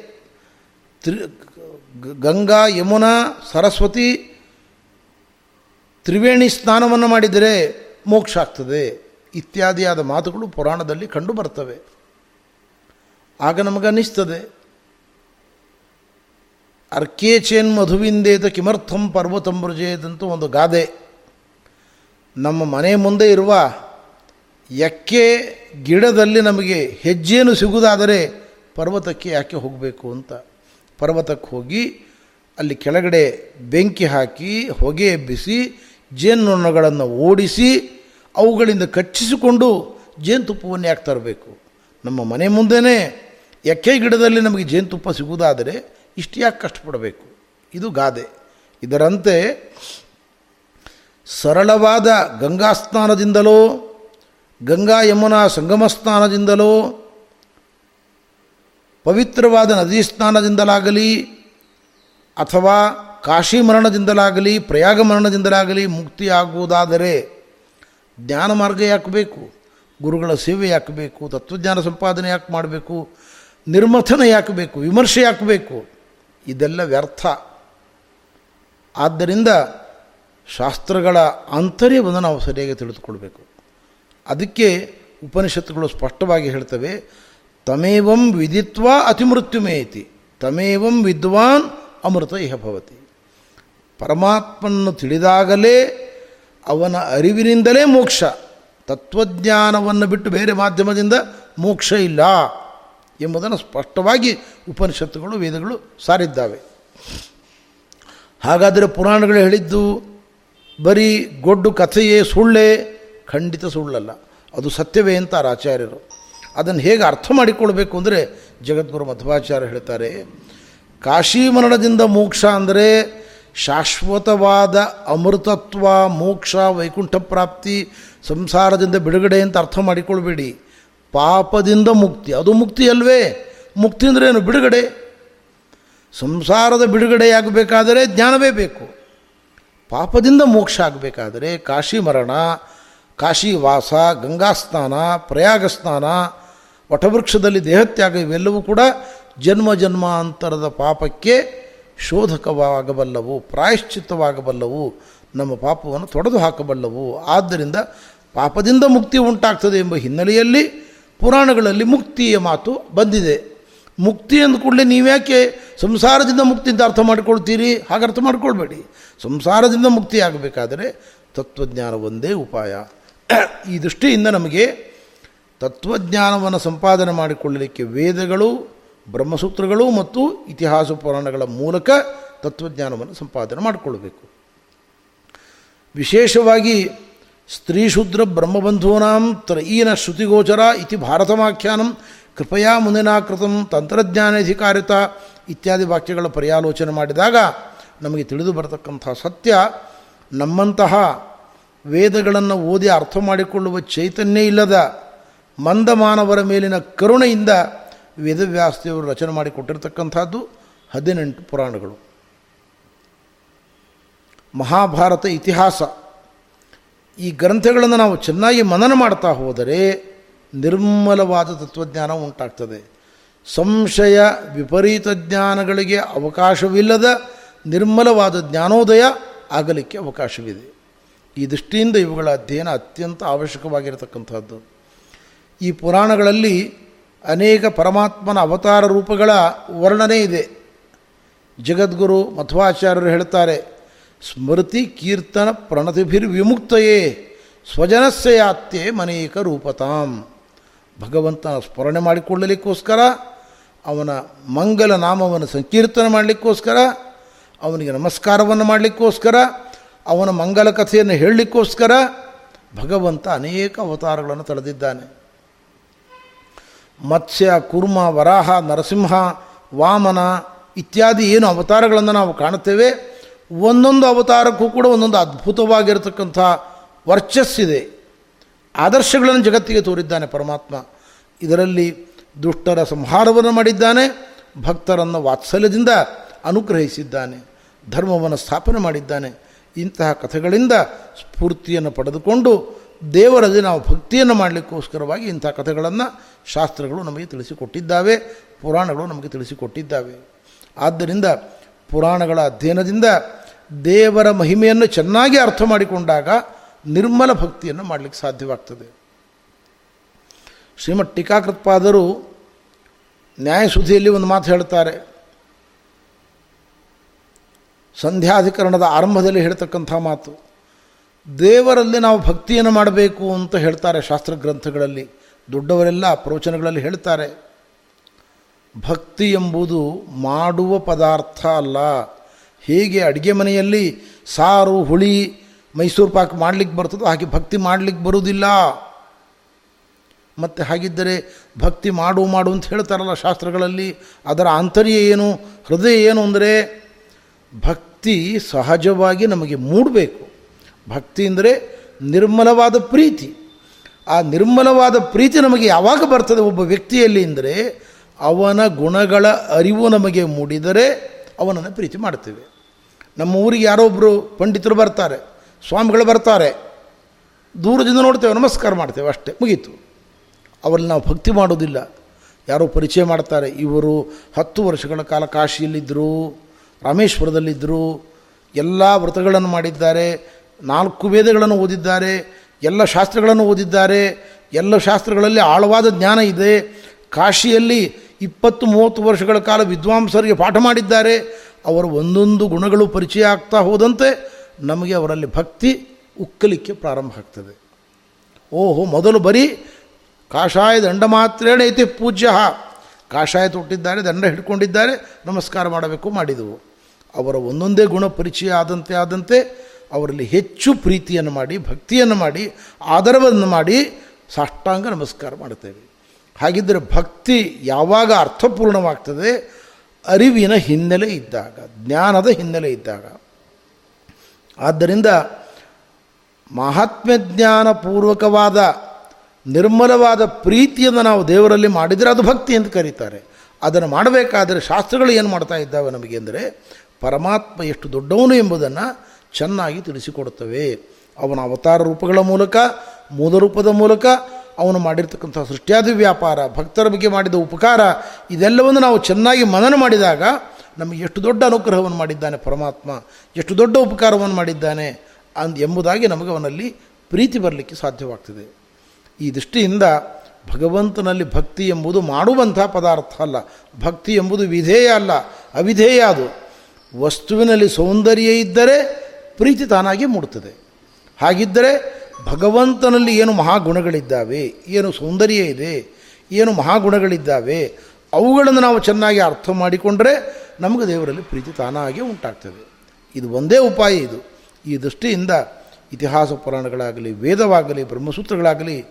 ತ್ರಿ, ಗಂಗಾ, ಯಮುನಾ, ಸರಸ್ವತಿ, ತ್ರಿವೇಣಿ ಸ್ನಾನವನ್ನು ಮಾಡಿದರೆ ಮೋಕ್ಷ ಆಗ್ತದೆ ಇತ್ಯಾದಿಯಾದ ಮಾತುಗಳು ಪುರಾಣದಲ್ಲಿ ಕಂಡು ಬರ್ತವೆ. ಆಗ ನಮಗನ್ನಿಸ್ತದೆ, ಅರ್ಕೇಚೇನ್ ಮಧುವಿಂದೇತ ಕಿಮರ್ಥಂ ಪರ್ವತಂಬೃಜೇದಂತೂ ಒಂದು ಗಾದೆ. ನಮ್ಮ ಮನೆ ಮುಂದೆ ಇರುವ ಎಕ್ಕೆ ಗಿಡದಲ್ಲಿ ನಮಗೆ ಹೆಜ್ಜೇನು ಸಿಗುವುದಾದರೆ ಪರ್ವತಕ್ಕೆ ಯಾಕೆ ಹೋಗಬೇಕು ಅಂತ. ಪರ್ವತಕ್ಕೆ ಹೋಗಿ ಅಲ್ಲಿ ಕೆಳಗಡೆ ಬೆಂಕಿ ಹಾಕಿ ಹೊಗೆ ಎಬ್ಬಿಸಿ ಜೇನುನೊಣಗಳನ್ನು ಓಡಿಸಿ ಅವುಗಳಿಂದ ಕಚ್ಚಿಸಿಕೊಂಡು ಜೇನುತುಪ್ಪವನ್ನು ಯಾಕೆ ತರಬೇಕು? ನಮ್ಮ ಮನೆ ಮುಂದೆಯೇ ಎಕ್ಕೆ ಗಿಡದಲ್ಲಿ ನಮಗೆ ಜೇನುತುಪ್ಪ ಸಿಗುವುದಾದರೆ ಇಷ್ಟು ಯಾಕೆ ಕಷ್ಟಪಡಬೇಕು? ಇದು ಗಾದೆ. ಇದರಂತೆ ಸರಳವಾದ ಗಂಗಾ ಸ್ನಾನದಿಂದಲೋ ಗಂಗಾ ಯಮುನಾ ಸಂಗಮ ಸ್ನಾನದಿಂದಲೋ ಪವಿತ್ರವಾದ ನದಿ ಸ್ನಾನದಿಂದಲಾಗಲಿ, ಅಥವಾ ಕಾಶಿ ಮರಣದಿಂದಲಾಗಲಿ, ಪ್ರಯಾಗ ಮರಣದಿಂದಲಾಗಲಿ ಮುಕ್ತಿಯಾಗುವುದಾದರೆ ಜ್ಞಾನ ಮಾರ್ಗ ಯಾಕೆ ಬೇಕು? ಗುರುಗಳ ಸೇವೆ ಯಾಕೆ ಬೇಕು? ತತ್ವಜ್ಞಾನ ಸಂಪಾದನೆ ಯಾಕೆ ಮಾಡಬೇಕು? ನಿರ್ಮಥನ ಯಾಕೆ ಬೇಕು? ವಿಮರ್ಶೆ ಯಾಕೆ ಬೇಕು? ಇದೆಲ್ಲ ವ್ಯರ್ಥ. ಆದ್ದರಿಂದ ಶಾಸ್ತ್ರಗಳ ಆಂತರ್ಯವನ್ನು ನಾವು ಸರಿಯಾಗಿ ತಿಳಿದುಕೊಳ್ಬೇಕು. ಅದಕ್ಕೆ ಉಪನಿಷತ್ತುಗಳು ಸ್ಪಷ್ಟವಾಗಿ ಹೇಳ್ತವೆ, ತಮೇವಂ ವಿದಿತ್ವ ಅತಿಮೃತ್ಯುಮೇತಿ, ತಮೇವಂ ವಿದ್ವಾನ್ ಅಮೃತ ಇಹ ಭವತಿ. ಪರಮಾತ್ಮನ್ನು ತಿಳಿದಾಗಲೇ ಅವನ ಅರಿವಿನಿಂದಲೇ ಮೋಕ್ಷ. ತತ್ವಜ್ಞಾನವನ್ನು ಬಿಟ್ಟು ಬೇರೆ ಮಾಧ್ಯಮದಿಂದ ಮೋಕ್ಷ ಇಲ್ಲ ಎಂಬುದನ್ನು ಸ್ಪಷ್ಟವಾಗಿ ಉಪನಿಷತ್ತುಗಳು, ವೇದಗಳು ಸಾರಿದ್ದಾವೆ. ಹಾಗಾದರೆ ಪುರಾಣಗಳು ಹೇಳಿದ್ದು ಬರೀ ಗೊಡ್ಡು ಕಥೆಯೇ ಸುಳ್ಳೇ? ಖಂಡಿತ ಸುಳ್ಳಲ್ಲ. ಅದು ಸತ್ಯವೇ ಅಂತಾರೆ ಆಚಾರ್ಯರು. ಅದನ್ನು ಹೇಗೆ ಅರ್ಥ ಮಾಡಿಕೊಳ್ಬೇಕು ಅಂದರೆ ಜಗದ್ಗುರು ಮಧ್ವಾಚಾರ್ಯ ಹೇಳ್ತಾರೆ ಕಾಶೀಮರಣದಿಂದ ಮೋಕ್ಷ ಅಂದರೆ ಶಾಶ್ವತವಾದ ಅಮೃತತ್ವ, ಮೋಕ್ಷ, ವೈಕುಂಠ ಪ್ರಾಪ್ತಿ, ಸಂಸಾರದಿಂದ ಬಿಡುಗಡೆ ಅಂತ ಅರ್ಥ ಮಾಡಿಕೊಳ್ಬೇಡಿ. ಪಾಪದಿಂದ ಮುಕ್ತಿ. ಅದು ಮುಕ್ತಿ ಅಲ್ವೇ? ಮುಕ್ತಿ ಅಂದರೆ ಏನು? ಬಿಡುಗಡೆ. ಸಂಸಾರದ ಬಿಡುಗಡೆಯಾಗಬೇಕಾದರೆ ಜ್ಞಾನವೇ ಬೇಕು. ಪಾಪದಿಂದ ಮೋಕ್ಷ ಆಗಬೇಕಾದರೆ ಕಾಶಿ ಮರಣ ಕಾಶಿ ವಾಸ ಗಂಗಾ ಸ್ನಾನ ಪ್ರಯಾಗ ಸ್ನಾನ ವಟವೃಕ್ಷದಲ್ಲಿ ದೇಹತ್ಯಾಗ ಇವೆಲ್ಲವೂ ಕೂಡ ಜನ್ಮ ಜನ್ಮಾಂತರದ ಪಾಪಕ್ಕೆ ಶೋಧಕವಾಗಬಲ್ಲವು, ಪ್ರಾಯಶ್ಚಿತ್ತವಾಗಬಲ್ಲವು, ನಮ್ಮ ಪಾಪವನ್ನು ತೊಡೆದು ಹಾಕಬಲ್ಲವು. ಆದ್ದರಿಂದ ಪಾಪದಿಂದ ಮುಕ್ತಿ ಉಂಟಾಗ್ತದೆ ಎಂಬ ಹಿನ್ನೆಲೆಯಲ್ಲಿ ಪುರಾಣಗಳಲ್ಲಿ ಮುಕ್ತಿಯ ಮಾತು ಬಂದಿದೆ. ಮುಕ್ತಿ ಅಂದ ಕೂಡಲೇ ನೀವ್ಯಾಕೆ ಸಂಸಾರದಿಂದ ಮುಕ್ತಿ ಅಂತ ಅರ್ಥ ಮಾಡಿಕೊಳ್ತೀರಿ? ಹಾಗೆ ಅರ್ಥ ಮಾಡ್ಕೊಳ್ಬೇಡಿ. ಸಂಸಾರದಿಂದ ಮುಕ್ತಿ ಆಗಬೇಕಾದರೆ ತತ್ವಜ್ಞಾನ ಒಂದೇ ಉಪಾಯ. ಈ ದೃಷ್ಟಿಯಿಂದ ನಮಗೆ ತತ್ವಜ್ಞಾನವನ್ನು ಸಂಪಾದನೆ ಮಾಡಿಕೊಳ್ಳಲಿಕ್ಕೆ ವೇದಗಳು ಬ್ರಹ್ಮಸೂತ್ರಗಳು ಮತ್ತು ಇತಿಹಾಸ ಪುರಾಣಗಳ ಮೂಲಕ ತತ್ವಜ್ಞಾನವನ್ನು ಸಂಪಾದನೆ ಮಾಡಿಕೊಳ್ಬೇಕು ವಿಶೇಷವಾಗಿ ಸ್ತ್ರೀಶೂದ್ರ ಬ್ರಹ್ಮಬಂಧೂನಾಂ ತ್ರಯೀನ ಶ್ರುತಿಗೋಚರ ಇತಿ ಭಾರತವಾಖ್ಯಾನಂ ಕೃಪಯಾ ಮುನಿನಾ ಕೃತಂ ತಂತ್ರಜ್ಞಾನಾಧಿಕಾರಿತ ಇತ್ಯಾದಿ ವಾಕ್ಯಗಳ ಪರ್ಯಾಲೋಚನೆ ಮಾಡಿದಾಗ ನಮಗೆ ತಿಳಿದು ಬರತಕ್ಕಂಥ ಸತ್ಯ, ನಮ್ಮಂತಹ ವೇದಗಳನ್ನು ಓದಿ ಅರ್ಥ ಮಾಡಿಕೊಳ್ಳುವ ಚೈತನ್ಯ ಇಲ್ಲದ ಮಂದಮಾನವರ ಮೇಲಿನ ಕರುಣೆಯಿಂದ ವೇದವ್ಯಾಸದೇವರು ರಚನೆ ಮಾಡಿ ಮಾಡಿಕೊಟ್ಟಿರ್ತಕ್ಕಂಥದ್ದು ಹದಿನೆಂಟು ಪುರಾಣಗಳು. ಮಹಾಭಾರತ ಇತಿಹಾಸ. ಈ ಗ್ರಂಥಗಳನ್ನು ನಾವು ಚೆನ್ನಾಗಿ ಮನನ ಮಾಡ್ತಾ ಹೋದರೆ ನಿರ್ಮಲವಾದ ತತ್ವಜ್ಞಾನ ಉಂಟಾಗ್ತದೆ. ಸಂಶಯ, ವಿಪರೀತ ಜ್ಞಾನಗಳಿಗೆ ಅವಕಾಶವಿಲ್ಲದ ನಿರ್ಮಲವಾದ ಜ್ಞಾನೋದಯ ಆಗಲಿಕ್ಕೆ ಅವಕಾಶವಿದೆ. ಈ ದೃಷ್ಟಿಯಿಂದ ಇವುಗಳ ಅಧ್ಯಯನ ಅತ್ಯಂತ ಅವಶ್ಯಕವಾಗಿರತಕ್ಕಂಥದ್ದು. ಈ ಪುರಾಣಗಳಲ್ಲಿ ಅನೇಕ ಪರಮಾತ್ಮನ ಅವತಾರ ರೂಪಗಳ ವರ್ಣನೆ ಇದೆ. ಜಗದ್ಗುರು ಮಧ್ವಾಚಾರ್ಯರು ಹೇಳ್ತಾರೆ, ಸ್ಮೃತಿ ಕೀರ್ತನ ಪ್ರಣತಿಭಿರ್ ವಿಮುಕ್ತಯೇ ಸ್ವಜನಸ್ಯ ಯಾತ್ಯೆ ಮನೇಕ ರೂಪತಾಂ. ಭಗವಂತ ಸ್ಮರಣೆ ಮಾಡಿಕೊಳ್ಳಲಿಕ್ಕೋಸ್ಕರ, ಅವನ ಮಂಗಲ ನಾಮವನ್ನು ಸಂಕೀರ್ತನೆ ಮಾಡಲಿಕ್ಕೋಸ್ಕರ, ಅವನಿಗೆ ನಮಸ್ಕಾರವನ್ನು ಮಾಡಲಿಕ್ಕೋಸ್ಕರ, ಅವನ ಮಂಗಲ ಕಥೆಯನ್ನು ಹೇಳಲಿಕ್ಕೋಸ್ಕರ ಭಗವಂತ ಅನೇಕ ಅವತಾರಗಳನ್ನು ತಳೆದಿದ್ದಾನೆ. ಮತ್ಸ್ಯ, ಕುರ್ಮ, ವರಾಹ, ನರಸಿಂಹ, ವಾಮನ ಇತ್ಯಾದಿ ಏನು ಅವತಾರಗಳನ್ನು ನಾವು ಕಾಣುತ್ತೇವೆ. ಒಂದೊಂದು ಅವತಾರಕ್ಕೂ ಕೂಡ ಒಂದೊಂದು ಅದ್ಭುತವಾಗಿರತಕ್ಕಂಥ ವರ್ಚಸ್ಸಿದೆ. ಆದರ್ಶಗಳನ್ನು ಜಗತ್ತಿಗೆ ತೋರಿದ್ದಾನೆ ಪರಮಾತ್ಮ. ಇದರಲ್ಲಿ ದುಷ್ಟರ ಸಂಹಾರವನ್ನು ಮಾಡಿದ್ದಾನೆ, ಭಕ್ತರನ್ನು ವಾತ್ಸಲ್ಯದಿಂದ ಅನುಗ್ರಹಿಸಿದ್ದಾನೆ, ಧರ್ಮವನ್ನು ಸ್ಥಾಪನೆ ಮಾಡಿದ್ದಾನೆ. ಇಂತಹ ಕಥೆಗಳಿಂದ ಸ್ಫೂರ್ತಿಯನ್ನು ಪಡೆದುಕೊಂಡು ದೇವರಲ್ಲಿ ನಾವು ಭಕ್ತಿಯನ್ನು ಮಾಡಲಿಕ್ಕೋಸ್ಕರವಾಗಿ ಇಂಥ ಕಥೆಗಳನ್ನು ಶಾಸ್ತ್ರಗಳು ನಮಗೆ ತಿಳಿಸಿಕೊಟ್ಟಿದ್ದಾವೆ, ಪುರಾಣಗಳು ನಮಗೆ ತಿಳಿಸಿಕೊಟ್ಟಿದ್ದಾವೆ. ಆದ್ದರಿಂದ ಪುರಾಣಗಳ ಅಧ್ಯಯನದಿಂದ ದೇವರ ಮಹಿಮೆಯನ್ನು ಚೆನ್ನಾಗಿ ಅರ್ಥ ಮಾಡಿಕೊಂಡಾಗ ನಿರ್ಮಲ ಭಕ್ತಿಯನ್ನು ಮಾಡಲಿಕ್ಕೆ ಸಾಧ್ಯವಾಗ್ತದೆ. ಶ್ರೀಮಠ್ ಟೀಕಾಕೃತ್ಪಾದರು ನ್ಯಾಯಸುಧಿಯಲ್ಲಿ ಒಂದು ಮಾತು ಹೇಳ್ತಾರೆ. ಸಂಧ್ಯಾಧಿಕರಣದ ಆರಂಭದಲ್ಲಿ ಹೇಳ್ತಕ್ಕಂಥ ಮಾತು. ದೇವರಲ್ಲಿ ನಾವು ಭಕ್ತಿಯನ್ನು ಮಾಡಬೇಕು ಅಂತ ಹೇಳ್ತಾರೆ ಶಾಸ್ತ್ರ ಗ್ರಂಥಗಳಲ್ಲಿ ದೊಡ್ಡವರೆಲ್ಲ ಪ್ರವಚನಗಳಲ್ಲಿ ಹೇಳ್ತಾರೆ. ಭಕ್ತಿ ಎಂಬುದು ಮಾಡುವ ಪದಾರ್ಥ ಅಲ್ಲ. ಹೇಗೆ ಅಡುಗೆ ಮನೆಯಲ್ಲಿ ಸಾರು, ಹುಳಿ, ಮೈಸೂರು ಪಾಕ್ ಮಾಡಲಿಕ್ಕೆ ಬರ್ತದೋ ಹಾಗೆ ಭಕ್ತಿ ಮಾಡಲಿಕ್ಕೆ ಬರುವುದಿಲ್ಲ. ಮತ್ತು ಹಾಗಿದ್ದರೆ ಭಕ್ತಿ ಮಾಡು ಮಾಡು ಅಂತ ಹೇಳ್ತಾರಲ್ಲ ಶಾಸ್ತ್ರಗಳಲ್ಲಿ. ಅದರ ಆಂತರ್ಯ ಏನು, ಹೃದಯ ಏನು ಅಂದರೆ ಭಕ್ತಿ ಸಹಜವಾಗಿ ನಮಗೆ ಮೂಡಬೇಕು. ಭಕ್ತಿ ಅಂದರೆ ನಿರ್ಮಲವಾದ ಪ್ರೀತಿ. ಆ ನಿರ್ಮಲವಾದ ಪ್ರೀತಿ ನಮಗೆ ಯಾವಾಗ ಬರ್ತದೆ ಒಬ್ಬ ವ್ಯಕ್ತಿಯಲ್ಲಿ ಅಂದರೆ ಅವನ ಗುಣಗಳ ಅರಿವು ನಮಗೆ ಮೂಡಿದರೆ ಅವನನ್ನು ಪ್ರೀತಿ ಮಾಡ್ತೇವೆ. ನಮ್ಮ ಊರಿಗೆ ಯಾರೊಬ್ಬರು ಪಂಡಿತರು ಬರ್ತಾರೆ, ಸ್ವಾಮಿಗಳು ಬರ್ತಾರೆ, ದೂರದಿಂದ ನೋಡ್ತೇವೆ, ನಮಸ್ಕಾರ ಮಾಡ್ತೇವೆ ಅಷ್ಟೇ, ಮುಗೀತು. ಅವರಲ್ಲಿ ನಾವು ಭಕ್ತಿ ಮಾಡೋದಿಲ್ಲ ಯಾರೋ ಪರಿಚಯ ಮಾಡ್ತಾರೆ, ಇವರು ಹತ್ತು ವರ್ಷಗಳ ಕಾಲ ಕಾಶಿಯಲ್ಲಿದ್ದರು, ರಾಮೇಶ್ವರದಲ್ಲಿದ್ದರು, ಎಲ್ಲ ವ್ರತಗಳನ್ನು ಮಾಡಿದ್ದಾರೆ ನಾಲ್ಕು ವೇದಗಳನ್ನು ಓದಿದ್ದಾರೆ, ಎಲ್ಲ ಶಾಸ್ತ್ರಗಳನ್ನು ಓದಿದ್ದಾರೆ, ಎಲ್ಲ ಶಾಸ್ತ್ರಗಳಲ್ಲಿ ಆಳವಾದ ಜ್ಞಾನ ಇದೆ. ಕಾಶಿಯಲ್ಲಿ ಇಪ್ಪತ್ತು ಮೂವತ್ತು ವರ್ಷಗಳ ಕಾಲ ವಿದ್ವಾಂಸರಿಗೆ ಪಾಠ ಮಾಡಿದ್ದಾರೆ. ಅವರ ಒಂದೊಂದು ಗುಣಗಳು ಪರಿಚಯ ಆಗ್ತಾ ಹೋದಂತೆ ನಮಗೆ ಅವರಲ್ಲಿ ಭಕ್ತಿ ಉಕ್ಕಲಿಕ್ಕೆ ಪ್ರಾರಂಭ ಆಗ್ತದೆ. ಓಹೋ, ಮೊದಲು ಬರೀ ಕಾಷಾಯ ದಂಡ ಮಾತ್ರೇಣ ಐತಿ ಪೂಜ್ಯ. ಕಾಷಾಯ ತೊಟ್ಟಿದ್ದಾರೆ, ದಂಡ ಹಿಡ್ಕೊಂಡಿದ್ದಾರೆ, ನಮಸ್ಕಾರ ಮಾಡಬೇಕು ಮಾಡಿದವು. ಅವರ ಒಂದೊಂದೇ ಗುಣ ಪರಿಚಯ ಆದಂತೆ ಆದಂತೆ ಅವರಲ್ಲಿ ಹೆಚ್ಚು ಪ್ರೀತಿಯನ್ನು ಮಾಡಿ, ಭಕ್ತಿಯನ್ನು ಮಾಡಿ, ಆದರವನ್ನು ಮಾಡಿ ಸಾಷ್ಟಾಂಗ ನಮಸ್ಕಾರ ಮಾಡುತ್ತೇವೆ. ಹಾಗಿದ್ದರೆ ಭಕ್ತಿ ಯಾವಾಗ ಅರ್ಥಪೂರ್ಣವಾಗ್ತದೆ? ಅರಿವಿನ ಹಿನ್ನೆಲೆ ಇದ್ದಾಗ, ಜ್ಞಾನದ ಹಿನ್ನೆಲೆ ಇದ್ದಾಗ. ಆದ್ದರಿಂದ ಮಹಾತ್ಮ್ಯ ಜ್ಞಾನಪೂರ್ವಕವಾದ, ನಿರ್ಮಲವಾದ ಪ್ರೀತಿಯನ್ನು ನಾವು ದೇವರಲ್ಲಿ ಮಾಡಿದರೆ ಅದು ಭಕ್ತಿ ಅಂತ ಕರೀತಾರೆ. ಅದನ್ನು ಮಾಡಬೇಕಾದರೆ ಶಾಸ್ತ್ರಗಳು ಏನು ಮಾಡ್ತಾ ಇದ್ದಾವೆ ನಮಗೆ ಅಂದರೆ, ಪರಮಾತ್ಮ ಎಷ್ಟು ದೊಡ್ಡವನು ಎಂಬುದನ್ನು ಚೆನ್ನಾಗಿ ತಿಳಿಸಿಕೊಡುತ್ತವೆ. ಅವನ ಅವತಾರ ರೂಪಗಳ ಮೂಲಕ, ಮೂಲ ರೂಪದ ಮೂಲಕ, ಅವನು ಮಾಡಿರ್ತಕ್ಕಂಥ ಸೃಷ್ಟಿಯಾದ ವ್ಯಾಪಾರ, ಭಕ್ತರ ಬಗ್ಗೆ ಮಾಡಿದ ಉಪಕಾರ, ಇದೆಲ್ಲವನ್ನು ನಾವು ಚೆನ್ನಾಗಿ ಮನನ ಮಾಡಿದಾಗ, ನಮಗೆ ಎಷ್ಟು ದೊಡ್ಡ ಅನುಗ್ರಹವನ್ನು ಮಾಡಿದ್ದಾನೆ ಪರಮಾತ್ಮ, ಎಷ್ಟು ದೊಡ್ಡ ಉಪಕಾರವನ್ನು ಮಾಡಿದ್ದಾನೆ ಅಂದ್ ಎಂಬುದಾಗಿ ನಮಗೆ ಅವನಲ್ಲಿ ಪ್ರೀತಿ ಬರಲಿಕ್ಕೆ ಸಾಧ್ಯವಾಗ್ತದೆ. ಈ ದೃಷ್ಟಿಯಿಂದ ಭಗವಂತನಲ್ಲಿ ಭಕ್ತಿ ಎಂಬುದು ಮಾಡುವಂಥ ಪದಾರ್ಥ ಅಲ್ಲ. ಭಕ್ತಿ ಎಂಬುದು ವಿಧೇಯ ಅಲ್ಲ, ಅವಿಧೇಯ ಅದು. ವಸ್ತುವಿನಲ್ಲಿ ಸೌಂದರ್ಯ ಇದ್ದರೆ ಪ್ರೀತಿ ತಾನಾಗಿ ಮೂಡುತ್ತದೆ. ಹಾಗಿದ್ದರೆ ಭಗವಂತನಲ್ಲಿ ಏನು ಮಹಾಗುಣಗಳಿದ್ದಾವೆ, ಏನು ಸೌಂದರ್ಯ ಇದೆ, ಏನು ಮಹಾಗುಣಗಳಿದ್ದಾವೆ, ಅವುಗಳನ್ನು ನಾವು ಚೆನ್ನಾಗಿ ಅರ್ಥ ಮಾಡಿಕೊಂಡರೆ ನಮಗೆ ದೇವರಲ್ಲಿ ಪ್ರೀತಿ ತಾನಾಗಿ ಉಂಟಾಗ್ತದೆ. ಇದು ಒಂದೇ ಉಪಾಯ ಇದು. ಈ ದೃಷ್ಟಿಯಿಂದ ಇತಿಹಾಸ ಪುರಾಣಗಳಾಗಲಿ, ವೇದವಾಗಲಿ, ಬ್ರಹ್ಮಸೂತ್ರಗಳಾಗಲಿ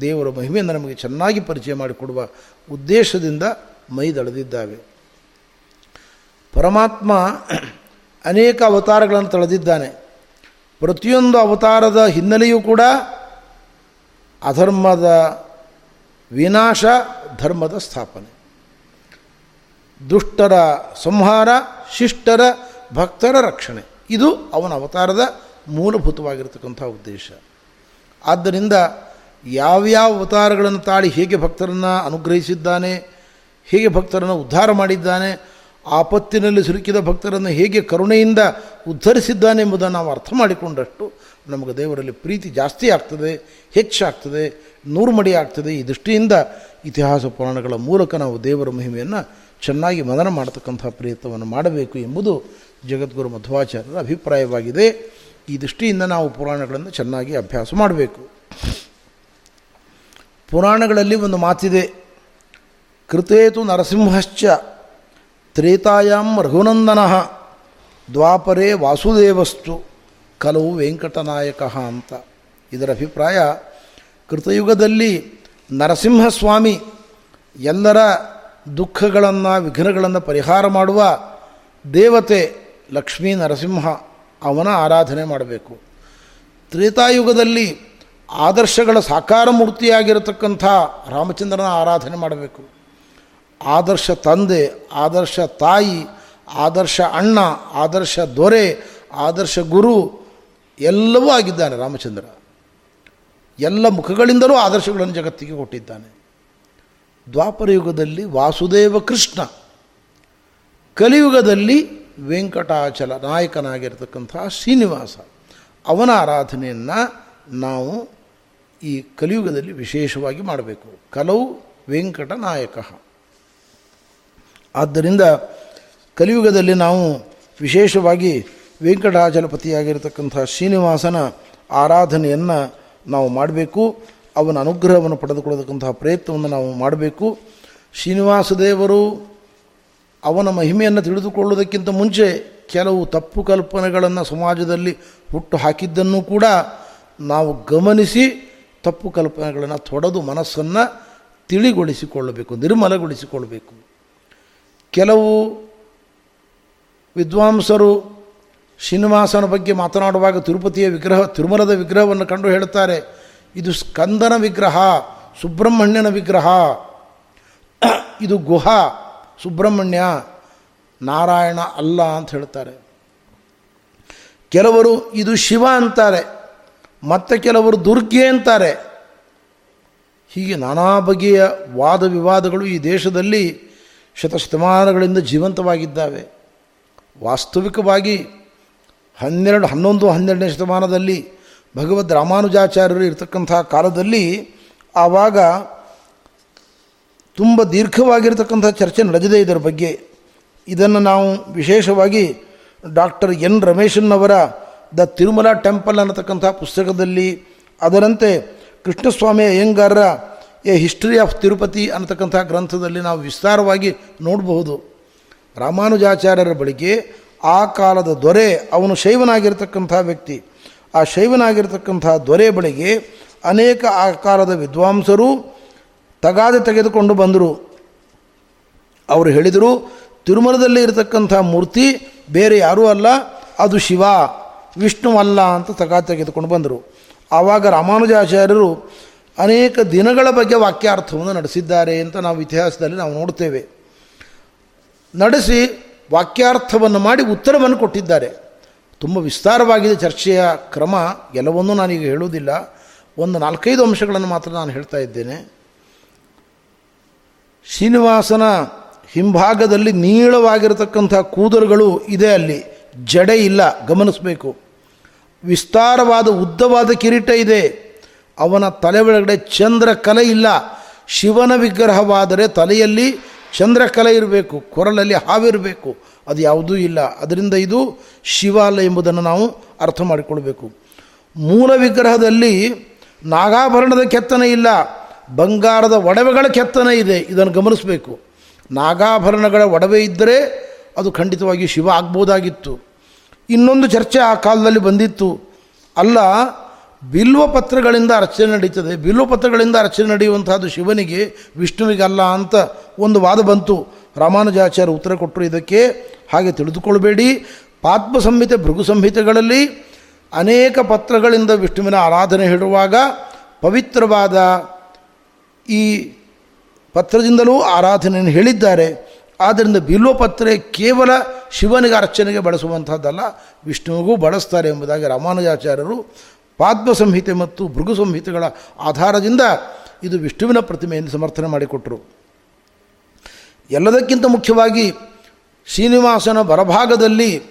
ದೇವರ ಮಹಿಮೆಯನ್ನು ನಮಗೆ ಚೆನ್ನಾಗಿ ಪರಿಚಯ ಮಾಡಿಕೊಡುವ ಉದ್ದೇಶದಿಂದ ಮೈದಳೆದಿದ್ದಾವೆ. ಪರಮಾತ್ಮ ಅನೇಕ ಅವತಾರಗಳನ್ನು ತಳೆದಿದ್ದಾನೆ. ಪ್ರತಿಯೊಂದು ಅವತಾರದ ಹಿನ್ನೆಲೆಯೂ ಕೂಡ ಅಧರ್ಮದ ವಿನಾಶ, ಧರ್ಮದ ಸ್ಥಾಪನೆ. ದುಷ್ಟರ ಸಂಹಾರ, ಶಿಷ್ಟರ ಭಕ್ತರ ರಕ್ಷಣೆ. ಇದು ಅವನ ಅವತಾರದ ಮೂಲಭೂತವಾಗಿರತಕ್ಕಂಥ ಉದ್ದೇಶ. ಆದ್ದರಿಂದ ಯಾವ್ಯಾವ ಅವತಾರಗಳನ್ನು ತಾಳಿ ಹೇಗೆ ಭಕ್ತರನ್ನು ಅನುಗ್ರಹಿಸಿದ್ದಾನೆ, ಹೇಗೆ ಭಕ್ತರನ್ನು ಉದ್ಧಾರ ಮಾಡಿದ್ದಾನೆ ಆಪತ್ತಿನಲ್ಲಿ ಸಿಲುಕಿದ ಭಕ್ತರನ್ನು ಹೇಗೆ ಕರುಣೆಯಿಂದ ಉದ್ಧರಿಸಿದ್ದಾನೆ ಎಂಬುದನ್ನು ನಾವು ಅರ್ಥ ಮಾಡಿಕೊಂಡಷ್ಟು ನಮಗೆ ದೇವರಲ್ಲಿ ಪ್ರೀತಿ ಜಾಸ್ತಿ ಆಗ್ತದೆ, ಹೆಚ್ಚಾಗ್ತದೆ, ನೂರು ಮಡಿ ಆಗ್ತದೆ. ಈ ದೃಷ್ಟಿಯಿಂದ ಇತಿಹಾಸ ಪುರಾಣಗಳ ಮೂಲಕ ನಾವು ದೇವರ ಮಹಿಮೆಯನ್ನು ಚೆನ್ನಾಗಿ ಮನನ ಮಾಡತಕ್ಕಂಥ ಪ್ರಯತ್ನವನ್ನು ಮಾಡಬೇಕು ಎಂಬುದು ಜಗದ್ಗುರು ಮಧ್ವಾಚಾರ್ಯರ ಅಭಿಪ್ರಾಯವಾಗಿದೆ. ಈ ದೃಷ್ಟಿಯಿಂದ ನಾವು ಪುರಾಣಗಳನ್ನು ಚೆನ್ನಾಗಿ ಅಭ್ಯಾಸ ಮಾಡಬೇಕು. ಪುರಾಣಗಳಲ್ಲಿ ಒಂದು ಮಾತಿದೆ, ಕೃತೇತು ನರಸಿಂಹಶ್ಚ ತ್ರೇತಾಯಾಂ ರಘುನಂದನ. ದ್ವಾಪರೇ ವಾಸುದೇವಸ್ತು. ಕಲವು ವೆಂಕಟನಾಯಕ ಅಂತ. ಇದರ ಅಭಿಪ್ರಾಯ, ಕೃತಯುಗದಲ್ಲಿ ನರಸಿಂಹಸ್ವಾಮಿ ಎಲ್ಲರ ದುಃಖಗಳನ್ನು, ವಿಘ್ನಗಳನ್ನು ಪರಿಹಾರ ಮಾಡುವ ದೇವತೆ ಲಕ್ಷ್ಮೀ ನರಸಿಂಹ ಅವನ ಆರಾಧನೆ ಮಾಡಬೇಕು. ತ್ರೇತಾಯುಗದಲ್ಲಿ ಆದರ್ಶಗಳ ಸಾಕಾರ ಮೂರ್ತಿಯಾಗಿರತಕ್ಕಂಥ ರಾಮಚಂದ್ರನ ಆರಾಧನೆ ಮಾಡಬೇಕು. ಆದರ್ಶ ತಂದೆ, ಆದರ್ಶ ತಾಯಿ, ಆದರ್ಶ ಅಣ್ಣ, ಆದರ್ಶ ದೊರೆ, ಆದರ್ಶ ಗುರು ಎಲ್ಲವೂ ಆಗಿದ್ದಾನೆ ರಾಮಚಂದ್ರ. ಎಲ್ಲ ಮುಖಗಳಿಂದಲೂ ಆದರ್ಶಗಳನ್ನು ಜಗತ್ತಿಗೆ ಕೊಟ್ಟಿದ್ದಾನೆ. ದ್ವಾಪರ ಯುಗದಲ್ಲಿ ವಾಸುದೇವ ಕೃಷ್ಣ, ಕಲಿಯುಗದಲ್ಲಿ ವೆಂಕಟಾಚಲ ನಾಯಕನಾಗಿರ್ತಕ್ಕಂಥ ಶ್ರೀನಿವಾಸ, ಅವನ ಆರಾಧನೆಯನ್ನು ನಾವು ಈ ಕಲಿಯುಗದಲ್ಲಿ ವಿಶೇಷವಾಗಿ ಮಾಡಬೇಕು. ಕಲವು ವೆಂಕಟ ನಾಯಕ. ಆದ್ದರಿಂದ ಕಲಿಯುಗದಲ್ಲಿ ನಾವು ವಿಶೇಷವಾಗಿ ವೆಂಕಟಾಚಲಪತಿಯಾಗಿರತಕ್ಕಂಥ ಶ್ರೀನಿವಾಸನ ಆರಾಧನೆಯನ್ನು ನಾವು ಮಾಡಬೇಕು, ಅವನ ಅನುಗ್ರಹವನ್ನು ಪಡೆದುಕೊಳ್ಳತಕ್ಕಂತಹ ಪ್ರಯತ್ನವನ್ನು ನಾವು ಮಾಡಬೇಕು. ಶ್ರೀನಿವಾಸ ದೇವರು ಅವನ ಮಹಿಮೆಯನ್ನು ತಿಳಿದುಕೊಳ್ಳುವುದಕ್ಕಿಂತ ಮುಂಚೆ ಕೆಲವು ತಪ್ಪು ಕಲ್ಪನೆಗಳನ್ನು ಸಮಾಜದಲ್ಲಿ ಹುಟ್ಟು ಹಾಕಿದ್ದನ್ನು ಕೂಡ ನಾವು ಗಮನಿಸಿ ತಪ್ಪು ಕಲ್ಪನೆಗಳನ್ನು ತೊಡೆದು ಮನಸ್ಸನ್ನು ತಿಳಿಗೊಳಿಸಿಕೊಳ್ಳಬೇಕು, ನಿರ್ಮಲಗೊಳಿಸಿಕೊಳ್ಳಬೇಕು. ಕೆಲವು ವಿದ್ವಾಂಸರು ಶ್ರೀನಿವಾಸನ ಬಗ್ಗೆ ಮಾತನಾಡುವಾಗ ತಿರುಪತಿಯ ವಿಗ್ರಹ, ತಿರುಮಲದ ವಿಗ್ರಹವನ್ನು ಕಂಡು ಹೇಳುತ್ತಾರೆ, ಇದು ಸ್ಕಂದನ ವಿಗ್ರಹ, ಸುಬ್ರಹ್ಮಣ್ಯನ ವಿಗ್ರಹ. ಇದು ಗುಹ, ಸುಬ್ರಹ್ಮಣ್ಯ, ನಾರಾಯಣ ಅಲ್ಲ ಅಂತ ಹೇಳ್ತಾರೆ ಕೆಲವರು ಇದು ಶಿವ ಅಂತಾರೆ, ಮತ್ತು ಕೆಲವರು ದುರ್ಗೆ ಅಂತಾರೆ. ಹೀಗೆ ನಾನಾ ಬಗೆಯ ವಾದ ವಿವಾದಗಳು ಈ ದೇಶದಲ್ಲಿ ಶತಶತಮಾನಗಳಿಂದ ಜೀವಂತವಾಗಿದ್ದಾವೆ. ವಾಸ್ತವಿಕವಾಗಿ ಹನ್ನೆರಡು, ಹನ್ನೊಂದು, ಹನ್ನೆರಡನೇ ಶತಮಾನದಲ್ಲಿ ಭಗವದ್ ರಾಮಾನುಜಾಚಾರ್ಯರು ಇರತಕ್ಕಂಥ ಕಾಲದಲ್ಲಿ ಆವಾಗ ತುಂಬ ದೀರ್ಘವಾಗಿರತಕ್ಕಂಥ ಚರ್ಚೆ ನಡೆದಿದೆ ಇದರ ಬಗ್ಗೆ. ಇದನ್ನು ನಾವು ವಿಶೇಷವಾಗಿ ಡಾಕ್ಟರ್ ಎನ್ ರಮೇಶನ್ನವರ ದ ತಿರುಮಲ ಟೆಂಪಲ್ ಅನ್ನತಕ್ಕಂಥ ಪುಸ್ತಕದಲ್ಲಿ ಅದರಂತೆ ಕೃಷ್ಣಸ್ವಾಮಿ ಅಯ್ಯಂಗಾರರ ಎ ಹಿಸ್ಟ್ರಿ ಆಫ್ ತಿರುಪತಿ ಅನ್ನತಕ್ಕಂಥ ಗ್ರಂಥದಲ್ಲಿ ನಾವು ವಿಸ್ತಾರವಾಗಿ ನೋಡಬಹುದು. ರಾಮಾನುಜಾಚಾರ್ಯರ ಬಳಿಗೆ ಆ ಕಾಲದ ದೊರೆ ಅವನು ಶೈವನಾಗಿರ್ತಕ್ಕಂಥ ವ್ಯಕ್ತಿ. ಆ ಶೈವನಾಗಿರ್ತಕ್ಕಂಥ ದೊರೆ ಬಳಿಗೆ ಅನೇಕ ಆ ಕಾಲದ ವಿದ್ವಾಂಸರು ತಗಾದೆ ತೆಗೆದುಕೊಂಡು ಬಂದರು. ಅವರು ಹೇಳಿದರು, ತಿರುಮಲದಲ್ಲಿ ಇರತಕ್ಕಂಥ ಮೂರ್ತಿ ಬೇರೆ ಯಾರೂ ಅಲ್ಲ, ಅದು ಶಿವ ವಿಷ್ಣುವಲ್ಲ ಅಂತ ತಗಾದೆ ತೆಗೆದುಕೊಂಡು ಬಂದರು. ಆವಾಗ ರಾಮಾನುಜಾಚಾರ್ಯರು ಅನೇಕ ದಿನಗಳ ಬಗ್ಗೆ ವಾಕ್ಯಾರ್ಥವನ್ನು ನಡೆಸಿದ್ದಾರೆ ಅಂತ ನಾವು ಇತಿಹಾಸದಲ್ಲಿ ನಾವು ನೋಡ್ತೇವೆ ನಡೆಸಿ ವಾಕ್ಯಾರ್ಥವನ್ನು ಮಾಡಿ ಉತ್ತರವನ್ನು ಕೊಟ್ಟಿದ್ದಾರೆ. ತುಂಬ ವಿಸ್ತಾರವಾಗಿದೆ ಚರ್ಚೆಯ ಕ್ರಮ. ಎಲ್ಲವನ್ನೂ ನಾನೀಗ ಹೇಳುವುದಿಲ್ಲ. ಒಂದು ನಾಲ್ಕೈದು ಅಂಶಗಳನ್ನು ಮಾತ್ರ ನಾನು ಹೇಳ್ತಾ ಇದ್ದೇನೆ. ಶ್ರೀನಿವಾಸನ ಹಿಂಭಾಗದಲ್ಲಿ ನೀಳವಾಗಿರತಕ್ಕಂಥ ಕೂದಲುಗಳು ಇದೆ ಅಲ್ಲಿ. ಜಡೆ ಇಲ್ಲ. ಗಮನಿಸಬೇಕು. ವಿಸ್ತಾರವಾದ ಉದ್ದವಾದ ಕಿರೀಟ ಇದೆ. ಅವನ ತಲೆ ಒಳಗಡೆ ಚಂದ್ರಕಲೆ ಇಲ್ಲ. ಶಿವನ ವಿಗ್ರಹವಾದರೆ ತಲೆಯಲ್ಲಿ ಚಂದ್ರಕಲೆ ಇರಬೇಕು, ಕೊರಳಲ್ಲಿ ಹಾವಿರಬೇಕು ಅದು ಯಾವುದೂ ಇಲ್ಲ. ಅದರಿಂದ ಇದು ಶಿವ ಅಲ್ಲ ಎಂಬುದನ್ನು ನಾವು ಅರ್ಥ ಮಾಡಿಕೊಳ್ಬೇಕು. ಮೂಲ ವಿಗ್ರಹದಲ್ಲಿ ನಾಗಾಭರಣದ ಕೆತ್ತನೆ ಇಲ್ಲ, ಬಂಗಾರದ ಒಡವೆಗಳ ಕೆತ್ತನೆ ಇದೆ, ಇದನ್ನು ಗಮನಿಸಬೇಕು. ನಾಗಾಭರಣಗಳ ಒಡವೆ ಇದ್ದರೆ ಅದು ಖಂಡಿತವಾಗಿ ಶಿವ ಆಗ್ಬೋದಾಗಿತ್ತು. ಇನ್ನೊಂದು ಚರ್ಚೆ ಆ ಕಾಲದಲ್ಲಿ ಬಂದಿತ್ತು. ಅಲ್ಲ ಬಿಲ್ವ ಪತ್ರಗಳಿಂದ ಅರ್ಚನೆ ನಡೀತದೆ. ಬಿಲ್ವ ಪತ್ರಗಳಿಂದ ಅರ್ಚನೆ ನಡೆಯುವಂತಹದ್ದು ಶಿವನಿಗೆ ವಿಷ್ಣುವಿಗಲ್ಲ ಅಂತ ಒಂದು ವಾದ ಬಂತು. ರಾಮಾನುಜಾಚಾರ್ಯ ಉತ್ತರ ಕೊಟ್ಟರು ಇದಕ್ಕೆ. ಹಾಗೆ ತಿಳಿದುಕೊಳ್ಬೇಡಿ. ಪಾತ್ಮ ಸಂಹಿತೆ ಭೃಗು ಸಂಹಿತೆಗಳಲ್ಲಿ ಅನೇಕ ಪತ್ರಗಳಿಂದ ವಿಷ್ಣುವಿನ ಆರಾಧನೆ ಹೇಳುವಾಗ ಪವಿತ್ರವಾದ ಈ ಪತ್ರದಿಂದಲೂ ಆರಾಧನೆಯನ್ನು ಹೇಳಿದ್ದಾರೆ. ಆದ್ದರಿಂದ ಬಿಲ್ವಪತ್ರೆ ಕೇವಲ ಶಿವನಿಗೆ ಅರ್ಚನೆಗೆ ಬಳಸುವಂಥದ್ದಲ್ಲ ವಿಷ್ಣುವಿಗೂ ಬಳಸ್ತಾರೆ ಎಂಬುದಾಗಿ ರಾಮಾನುಜಾಚಾರ್ಯರು ಪಾದ್ಮ ಸಂಹಿತೆ ಮತ್ತು ಭೃಗು ಸಂಹಿತೆಗಳ ಆಧಾರದಿಂದ ಇದು ವಿಷ್ಣುವಿನ ಪ್ರತಿಮೆಯನ್ನು ಸಮರ್ಥನೆ ಮಾಡಿಕೊಟ್ಟರು ಎಲ್ಲದಕ್ಕಿಂತ ಮುಖ್ಯವಾಗಿ ಶ್ರೀನಿವಾಸನ ಬರಭಾಗದಲ್ಲಿ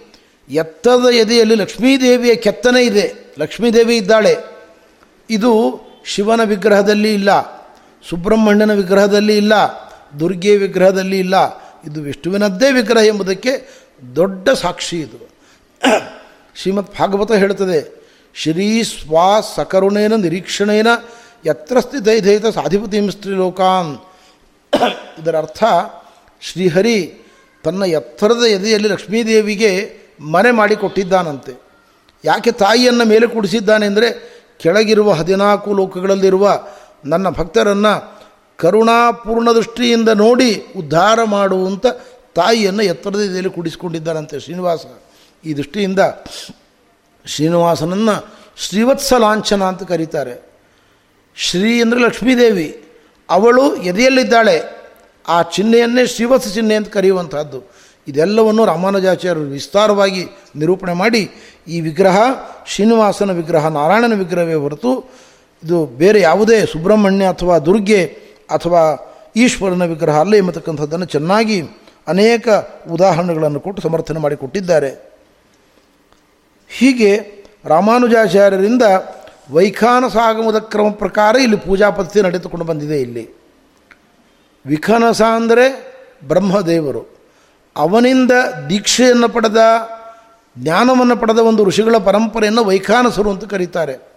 ಎತ್ತದ ಎದೆಯಲ್ಲಿ ಲಕ್ಷ್ಮೀದೇವಿಯ ಕೆತ್ತನೆ ಇದೆ. ಲಕ್ಷ್ಮೀದೇವಿ ಇದ್ದಾಳೆ. ಇದು ಶಿವನ ವಿಗ್ರಹದಲ್ಲಿ ಇಲ್ಲ. ಸುಬ್ರಹ್ಮಣ್ಯನ ವಿಗ್ರಹದಲ್ಲಿ ಇಲ್ಲ. ದುರ್ಗೆ ವಿಗ್ರಹದಲ್ಲಿ ಇಲ್ಲ. ಇದು ವಿಷ್ಣುವಿನದ್ದೇ ವಿಗ್ರಹ ಎಂಬುದಕ್ಕೆ ದೊಡ್ಡ ಸಾಕ್ಷಿ ಇದು. ಶ್ರೀಮದ್ ಭಾಗವತ ಹೇಳ್ತದೆ ಶ್ರೀ ಸ್ವಾ ಸಕರುಣೇನ ನಿರೀಕ್ಷಣೇನ ಯತ್ರಸ್ತಿ ದೈಧೈತ ಸಾಧಿಪತಿಂ ಸ್ತ್ರೀಲೋಕಾನ್ ಇದರ ಅರ್ಥ ಶ್ರೀಹರಿ ತನ್ನ ಎತ್ತರದ ಎದೆಯಲ್ಲಿ ಲಕ್ಷ್ಮೀದೇವಿಗೆ ಮನೆ ಮಾಡಿಕೊಟ್ಟಿದ್ದಾನಂತೆ. ಯಾಕೆ ತಾಯಿಯನ್ನು ಮೇಲೆ ಕೂಡಿಸಿದ್ದಾನೆ ಅಂದರೆ ಕೆಳಗಿರುವ ಹದಿನಾಲ್ಕು ಲೋಕಗಳಲ್ಲಿರುವ ನನ್ನ ಭಕ್ತರನ್ನು ಕರುಣಾಪೂರ್ಣ ದೃಷ್ಟಿಯಿಂದ ನೋಡಿ ಉದ್ಧಾರ ಮಾಡುವಂಥ ತಾಯಿಯನ್ನು ಎತ್ತರದ ಎದೆಯಲ್ಲಿ ಕೂಡಿಸಿಕೊಂಡಿದ್ದಾನಂತೆ ಶ್ರೀನಿವಾಸ. ಈ ದೃಷ್ಟಿಯಿಂದ ಶ್ರೀನಿವಾಸನನ್ನು ಶ್ರೀವತ್ಸ ಲಾಂಛನ ಅಂತ ಕರೀತಾರೆ. ಶ್ರೀ ಅಂದರೆ ಲಕ್ಷ್ಮೀದೇವಿ. ಅವಳು ಎದೆಯಲ್ಲಿದ್ದಾಳೆ. ಆ ಚಿಹ್ನೆಯನ್ನೇ ಶ್ರೀವತ್ಸ ಚಿಹ್ನೆ ಅಂತ ಕರೆಯುವಂಥದ್ದು ಇದೆಲ್ಲವನ್ನು ರಾಮಾನುಜಾಚಾರ್ಯರು ವಿಸ್ತಾರವಾಗಿ ನಿರೂಪಣೆ ಮಾಡಿ, ಈ ವಿಗ್ರಹ ಶ್ರೀನಿವಾಸನ ವಿಗ್ರಹ, ನಾರಾಯಣನ ವಿಗ್ರಹವೇ ಹೊರತು ಇದು ಬೇರೆ ಯಾವುದೇ ಸುಬ್ರಹ್ಮಣ್ಯ ಅಥವಾ ದುರ್ಗೆ ಅಥವಾ ಈಶ್ವರನ ವಿಗ್ರಹ ಅಲ್ಲ ಎಂಬತಕ್ಕಂಥದ್ದನ್ನು ಚೆನ್ನಾಗಿ ಅನೇಕ ಉದಾಹರಣೆಗಳನ್ನು ಕೊಟ್ಟು ಸಮರ್ಥನೆ ಮಾಡಿಕೊಟ್ಟಿದ್ದಾರೆ. ಹೀಗೆ ರಾಮಾನುಜಾಚಾರ್ಯರಿಂದ ವೈಖಾನಸಾಗಮದ ಕ್ರಮ ಪ್ರಕಾರ ಇಲ್ಲಿ ಪೂಜಾ ಪದ್ಧತಿ ನಡೆದುಕೊಂಡು ಬಂದಿದೆ ಇಲ್ಲಿ. ವಿಖಾನಸ ಅಂದರೆ ಬ್ರಹ್ಮದೇವರು. ಅವನಿಂದ ದೀಕ್ಷೆಯನ್ನು ಪಡೆದ, ಜ್ಞಾನವನ್ನು ಪಡೆದ ಒಂದು ಋಷಿಗಳ ಪರಂಪರೆಯನ್ನು ವೈಖಾನಸರು ಅಂತ ಕರೀತಾರೆ.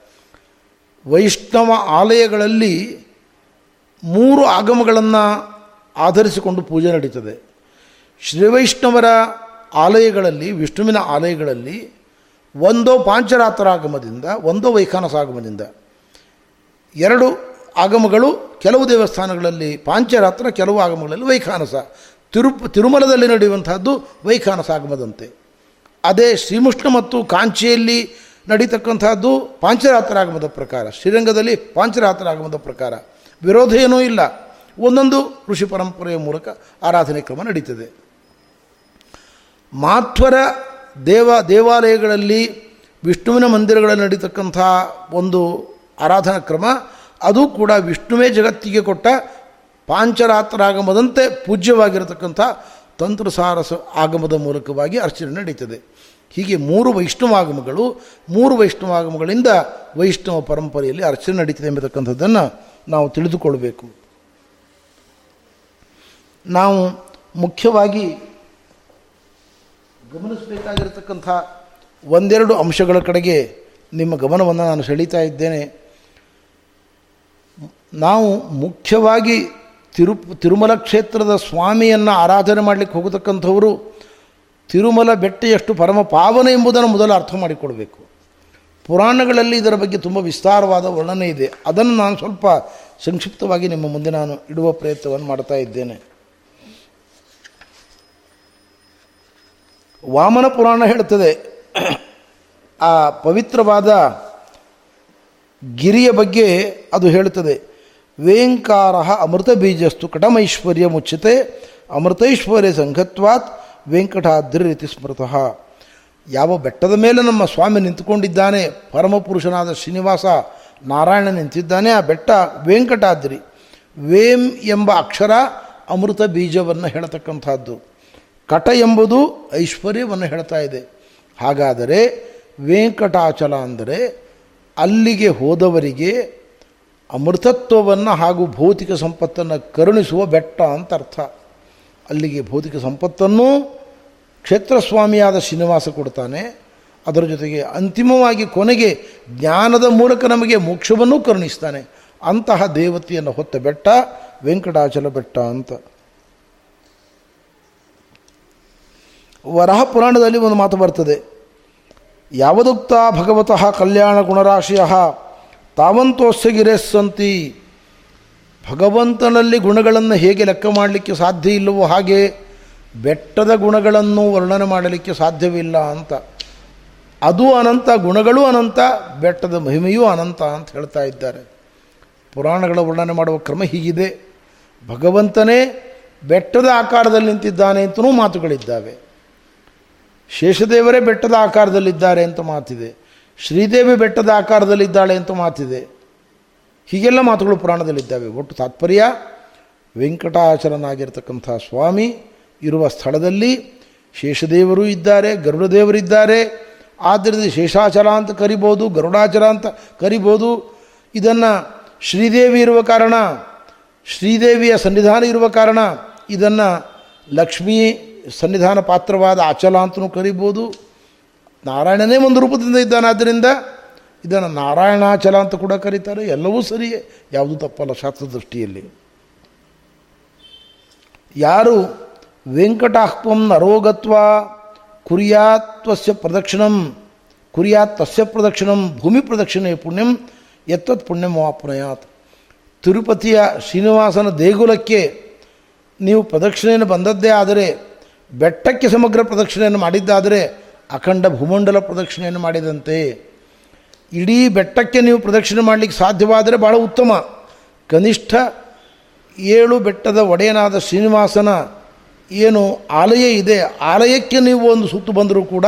ವೈಷ್ಣವ ಆಲಯಗಳಲ್ಲಿ ಮೂರು ಆಗಮಗಳನ್ನು ಆಧರಿಸಿಕೊಂಡು ಪೂಜೆ ನಡೀತದೆ. ಶ್ರೀವೈಷ್ಣವರ ಆಲಯಗಳಲ್ಲಿ, ವಿಷ್ಣುವಿನ ಆಲಯಗಳಲ್ಲಿ ಒಂದೋ ಪಾಂಚರಾತ್ರ ಆಗಮದಿಂದ ಒಂದೋ ವೈಖಾನಸ ಆಗಮದಿಂದ ಎರಡು ಆಗಮಗಳು ಕೆಲವು ದೇವಸ್ಥಾನಗಳಲ್ಲಿ ಪಾಂಚರಾತ್ರ, ಕೆಲವು ಆಗಮಗಳಲ್ಲಿ ವೈಖಾನಸ. ತಿರು, ತಿರುಮಲದಲ್ಲಿ ನಡೆಯುವಂತಹದ್ದು ವೈಖಾನಸ ಆಗಮದಂತೆ ಅದೇ ಶ್ರೀಮುಷ್ಣ ಮತ್ತು ಕಾಂಚಿಯಲ್ಲಿ ನಡೀತಕ್ಕಂಥದ್ದು ಪಾಂಚರಾತ್ರ ಆಗಮದ ಪ್ರಕಾರ. ಶ್ರೀರಂಗದಲ್ಲಿ ಪಾಂಚರಾತ್ರ ಆಗಮದ ಪ್ರಕಾರ. ವಿರೋಧ ಏನೂ ಇಲ್ಲ. ಒಂದೊಂದು ಋಷಿ ಪರಂಪರೆಯ ಮೂಲಕ ಆರಾಧನೆ ಕ್ರಮ ನಡೀತದೆ. ಮಾಧ್ವರ ದೇವ, ದೇವಾಲಯಗಳಲ್ಲಿ ವಿಷ್ಣುವಿನ ಮಂದಿರಗಳಲ್ಲಿ ನಡೀತಕ್ಕಂಥ ಒಂದು ಆರಾಧನಾ ಕ್ರಮ, ಅದು ಕೂಡ ವಿಷ್ಣುವೇ ಜಗತ್ತಿಗೆ ಕೊಟ್ಟ ಪಾಂಚರಾತ್ರಾಗಮದಂತೆ ಪೂಜ್ಯವಾಗಿರತಕ್ಕಂಥ ತಂತ್ರಸಾರಸ ಆಗಮದ ಮೂಲಕವಾಗಿ ಅರ್ಚನೆ ನಡೀತದೆ. ಹೀಗೆ ಮೂರು ವೈಷ್ಣವಾಗಮಗಳು ಮೂರು ವೈಷ್ಣವಾಗಮಗಳಿಂದ ವೈಷ್ಣವ ಪರಂಪರೆಯಲ್ಲಿ ಅರ್ಚನೆ ನಡೀತದೆ ಎಂಬತಕ್ಕಂಥದ್ದನ್ನು ನಾವು ತಿಳಿದುಕೊಳ್ಬೇಕು. ನಾವು ಮುಖ್ಯವಾಗಿ ಗಮನಿಸಬೇಕಾಗಿರತಕ್ಕಂಥ ಒಂದೆರಡು ಅಂಶಗಳ ಕಡೆಗೆ ನಿಮ್ಮ ಗಮನವನ್ನು ನಾನು ಸೆಳೀತಾ ಇದ್ದೇನೆ. ನಾವು ಮುಖ್ಯವಾಗಿ ತಿರು, ತಿರುಮಲ ಕ್ಷೇತ್ರದ ಸ್ವಾಮಿಯನ್ನು ಆರಾಧನೆ ಮಾಡಲಿಕ್ಕೆ ಹೋಗತಕ್ಕಂಥವರು ತಿರುಮಲ ಬೆಟ್ಟ ಎಷ್ಟು ಪರಮ ಪಾವನ ಎಂಬುದನ್ನು ಮೊದಲು ಅರ್ಥ ಮಾಡಿಕೊಡಬೇಕು. ಪುರಾಣಗಳಲ್ಲಿ ಇದರ ಬಗ್ಗೆ ತುಂಬ ವಿಸ್ತಾರವಾದ ವರ್ಣನೆ ಇದೆ. ಅದನ್ನು ನಾನು ಸ್ವಲ್ಪ ಸಂಕ್ಷಿಪ್ತವಾಗಿ ನಿಮ್ಮ ಮುಂದೆ ನಾನು ಇಡುವ ಪ್ರಯತ್ನವನ್ನು ಮಾಡ್ತಾ ಇದ್ದೇನೆ. ವಾಮನ ಪುರಾಣ ಹೇಳುತ್ತದೆ. ಆ ಪವಿತ್ರವಾದ ಗಿರಿಯ ಬಗ್ಗೆ ಅದು ಹೇಳುತ್ತದೆ. ವೇಂಕಾರ ಅಮೃತ ಬೀಜಸ್ತು ಕಟಮೈಶ್ವರ್ಯ ಮುಚ್ಚತೆ ಅಮೃತೈಶ್ವರ್ಯ ಸಂಘತ್ವಾತ್ ವೆಂಕಟಾದ್ರಿ ರೀತಿ ಸ್ಮೃತಃ. ಯಾವ ಬೆಟ್ಟದ ಮೇಲೆ ನಮ್ಮ ಸ್ವಾಮಿ ನಿಂತುಕೊಂಡಿದ್ದಾನೆ, ಪರಮಪುರುಷನಾದ ಶ್ರೀನಿವಾಸ ನಾರಾಯಣ ನಿಂತಿದ್ದಾನೆ, ಆ ಬೆಟ್ಟ ವೆಂಕಟಾದ್ರಿ. ವೇಂ ಎಂಬ ಅಕ್ಷರ ಅಮೃತ ಬೀಜವನ್ನು ಹೇಳತಕ್ಕಂಥದ್ದು. ಕಟ ಎಂಬುದು ಐಶ್ವರ್ಯವನ್ನು ಹೇಳ್ತಾ ಇದೆ. ಹಾಗಾದರೆ ವೆಂಕಟಾಚಲ ಅಂದರೆ ಅಲ್ಲಿಗೆ ಹೋದವರಿಗೆ ಅಮೃತತ್ವವನ್ನು ಹಾಗೂ ಭೌತಿಕ ಸಂಪತ್ತನ್ನು ಕರುಣಿಸುವ ಬೆಟ್ಟ ಅಂತ ಅರ್ಥ. ಅಲ್ಲಿಗೆ ಭೌತಿಕ ಸಂಪತ್ತನ್ನು ಕ್ಷೇತ್ರಸ್ವಾಮಿಯಾದ ಶ್ರೀನಿವಾಸ ಕೊಡ್ತಾನೆ. ಅದರ ಜೊತೆಗೆ ಅಂತಿಮವಾಗಿ ಕೊನೆಗೆ ಜ್ಞಾನದ ಮೂಲಕ ನಮಗೆ ಮೋಕ್ಷವನ್ನೂ ಕರುಣಿಸ್ತಾನೆ. ಅಂತಹ ದೇವತೆಯನ್ನು ಹೊತ್ತ ಬೆಟ್ಟ ವೆಂಕಟಾಚಲ ಬೆಟ್ಟ ಅಂತ. ವರಹ ಪುರಾಣದಲ್ಲಿ ಒಂದು ಮಾತು ಬರ್ತದೆ. ಯಾವದುಕ್ತ ಭಗವತಃ ಕಲ್ಯಾಣ ಗುಣರಾಶಿಯ ತಾವಂತೋಸ್ಯ ಸಂತಿ ಭಗವಂತನಲ್ಲಿ ಗುಣಗಳನ್ನು ಹೇಗೆ ಲೆಕ್ಕ ಮಾಡಲಿಕ್ಕೆ ಸಾಧ್ಯ ಇಲ್ಲವೋ ಹಾಗೆ ಬೆಟ್ಟದ ಗುಣಗಳನ್ನು ವರ್ಣನೆ ಮಾಡಲಿಕ್ಕೆ ಸಾಧ್ಯವಿಲ್ಲ ಅಂತ. ಅದು ಅನಂತ, ಗುಣಗಳು ಅನಂತ, ಬೆಟ್ಟದ ಮಹಿಮೆಯೂ ಅನಂತ ಅಂತ ಹೇಳ್ತಾ ಇದ್ದಾರೆ. ಪುರಾಣಗಳ ವರ್ಣನೆ ಮಾಡುವ ಕ್ರಮ ಹೀಗಿದೆ. ಭಗವಂತನೇ ಬೆಟ್ಟದ ಆಕಾರದಲ್ಲಿ ನಿಂತಿದ್ದಾನೆ ಅಂತಲೂ ಮಾತುಗಳಿದ್ದಾವೆ. ಶೇಷದೇವರೇ ಬೆಟ್ಟದ ಆಕಾರದಲ್ಲಿದ್ದಾರೆ ಅಂತ ಮಾತಿದೆ. ಶ್ರೀದೇವಿ ಬೆಟ್ಟದ ಆಕಾರದಲ್ಲಿದ್ದಾಳೆ ಅಂತ ಮಾತಿದೆ. ಹೀಗೆಲ್ಲ ಮಾತುಗಳು ಪುರಾಣದಲ್ಲಿದ್ದಾವೆ. ಒಟ್ಟು ತಾತ್ಪರ್ಯ ವೆಂಕಟಾಚಲನಾಗಿರ್ತಕ್ಕಂಥ ಸ್ವಾಮಿ ಇರುವ ಸ್ಥಳದಲ್ಲಿ ಶೇಷದೇವರು ಇದ್ದಾರೆ ಗರುಡದೇವರಿದ್ದಾರೆ ಆದ್ದರಿಂದ ಶೇಷಾಚಲ ಅಂತ ಕರಿಬೋದು, ಗರುಡಾಚಲ ಅಂತ ಕರಿಬೋದು. ಇದನ್ನು ಶ್ರೀದೇವಿ ಇರುವ ಕಾರಣ, ಶ್ರೀದೇವಿಯ ಸನ್ನಿಧಾನ ಇರುವ ಕಾರಣ ಇದನ್ನು ಲಕ್ಷ್ಮೀ ಸನ್ನಿಧಾನ ಪಾತ್ರವಾದ ಅಚಲ ಅಂತಲೂ ಕರಿಬೋದು. ನಾರಾಯಣನೇ ಒಂದು ರೂಪದಿಂದ ಇದ್ದಾನೆ ಆದ್ದರಿಂದ ಇದನ್ನು ನಾರಾಯಣಾಚಲ ಅಂತ ಕೂಡ ಕರೀತಾರೆ. ಎಲ್ಲವೂ ಸರಿಯೇ, ಯಾವುದೂ ತಪ್ಪಲ್ಲ ಶಾಸ್ತ್ರ ದೃಷ್ಟಿಯಲ್ಲಿ ಯಾರು ವೆಂಕಟಾಹ್ವಂ ನರೋಗತ್ವ ಕುರಿಯಾತ್ವಸ್ಯ ಪ್ರದಕ್ಷಿಣಂ ಕುರಿಯಾತ್ ತಸ್ಯ ಪ್ರದಕ್ಷಿಣಂ, ಭೂಮಿ ಪ್ರದಕ್ಷಿಣೆ ಪುಣ್ಯಂ ಎತ್ತತ್ ಪುಣ್ಯಂ ವಾಪ್ನಯಾತ್ ತಿರುಪತಿಯ ಶ್ರೀನಿವಾಸನ ದೇಗುಲಕ್ಕೆ ನೀವು ಪ್ರದಕ್ಷಿಣೆಯನ್ನು ಬಂದದ್ದೇ ಆದರೆ ಬೆಟ್ಟಕ್ಕೆ ಸಮಗ್ರ ಪ್ರದಕ್ಷಿಣೆಯನ್ನು ಮಾಡಿದ್ದಾದರೆ ಅಖಂಡ ಭೂಮಂಡಲ ಪ್ರದಕ್ಷಿಣೆಯನ್ನು ಮಾಡಿದಂತೆ. ಇಡೀ ಬೆಟ್ಟಕ್ಕೆ ನೀವು ಪ್ರದಕ್ಷಿಣೆ ಮಾಡಲಿಕ್ಕೆ ಸಾಧ್ಯವಾದರೆ ಭಾಳ ಉತ್ತಮ. ಕನಿಷ್ಠ ಏಳು ಬೆಟ್ಟದ ಒಡೆಯನಾದ ಶ್ರೀನಿವಾಸನ ಏನು ಆಲಯ ಇದೆ, ಆಲಯಕ್ಕೆ ನೀವು ಒಂದು ಸುತ್ತು ಬಂದರೂ ಕೂಡ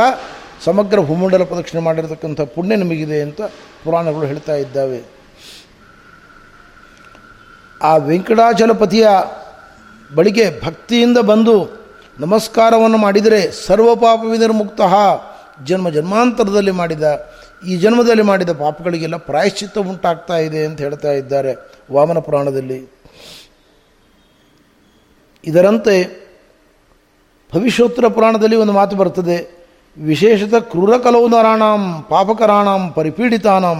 ಸಮಗ್ರ ಭೂಮಂಡಲ ಪ್ರದಕ್ಷಿಣೆ ಮಾಡಿರತಕ್ಕಂಥ ಪುಣ್ಯ ನಿಮಗಿದೆ ಅಂತ ಪುರಾಣಗಳು ಹೇಳ್ತಾ ಇದ್ದಾವೆ. ಆ ವೆಂಕಟಾಚಲಪತಿಯ ಬಳಿಗೆ ಭಕ್ತಿಯಿಂದ ಬಂದು ನಮಸ್ಕಾರವನ್ನು ಮಾಡಿದರೆ ಸರ್ವ ಪಾಪವಿನಿರ್ಮುಕ್ತ ಜನ್ಮ ಜನ್ಮಾಂತರದಲ್ಲಿ ಮಾಡಿದ, ಈ ಜನ್ಮದಲ್ಲಿ ಮಾಡಿದ ಪಾಪಗಳಿಗೆಲ್ಲ ಪ್ರಾಯಶ್ಚಿತ್ತ ಉಂಟಾಗ್ತಾ ಇದೆ ಅಂತ ಹೇಳ್ತಾ ಇದ್ದಾರೆ ವಾಮನ ಪುರಾಣದಲ್ಲಿ. ಇದರಂತೆ ಭವಿಷ್ಯೋತ್ತರ ಪುರಾಣದಲ್ಲಿ ಒಂದು ಮಾತು ಬರ್ತದೆ, ವಿಶೇಷತಃ ಕ್ರೂರಕಲೌನರಾಣಾಂ ಪಾಪಕರಾಣಾಂ, ಪರಿಪೀಡಿತಾನಾಂ,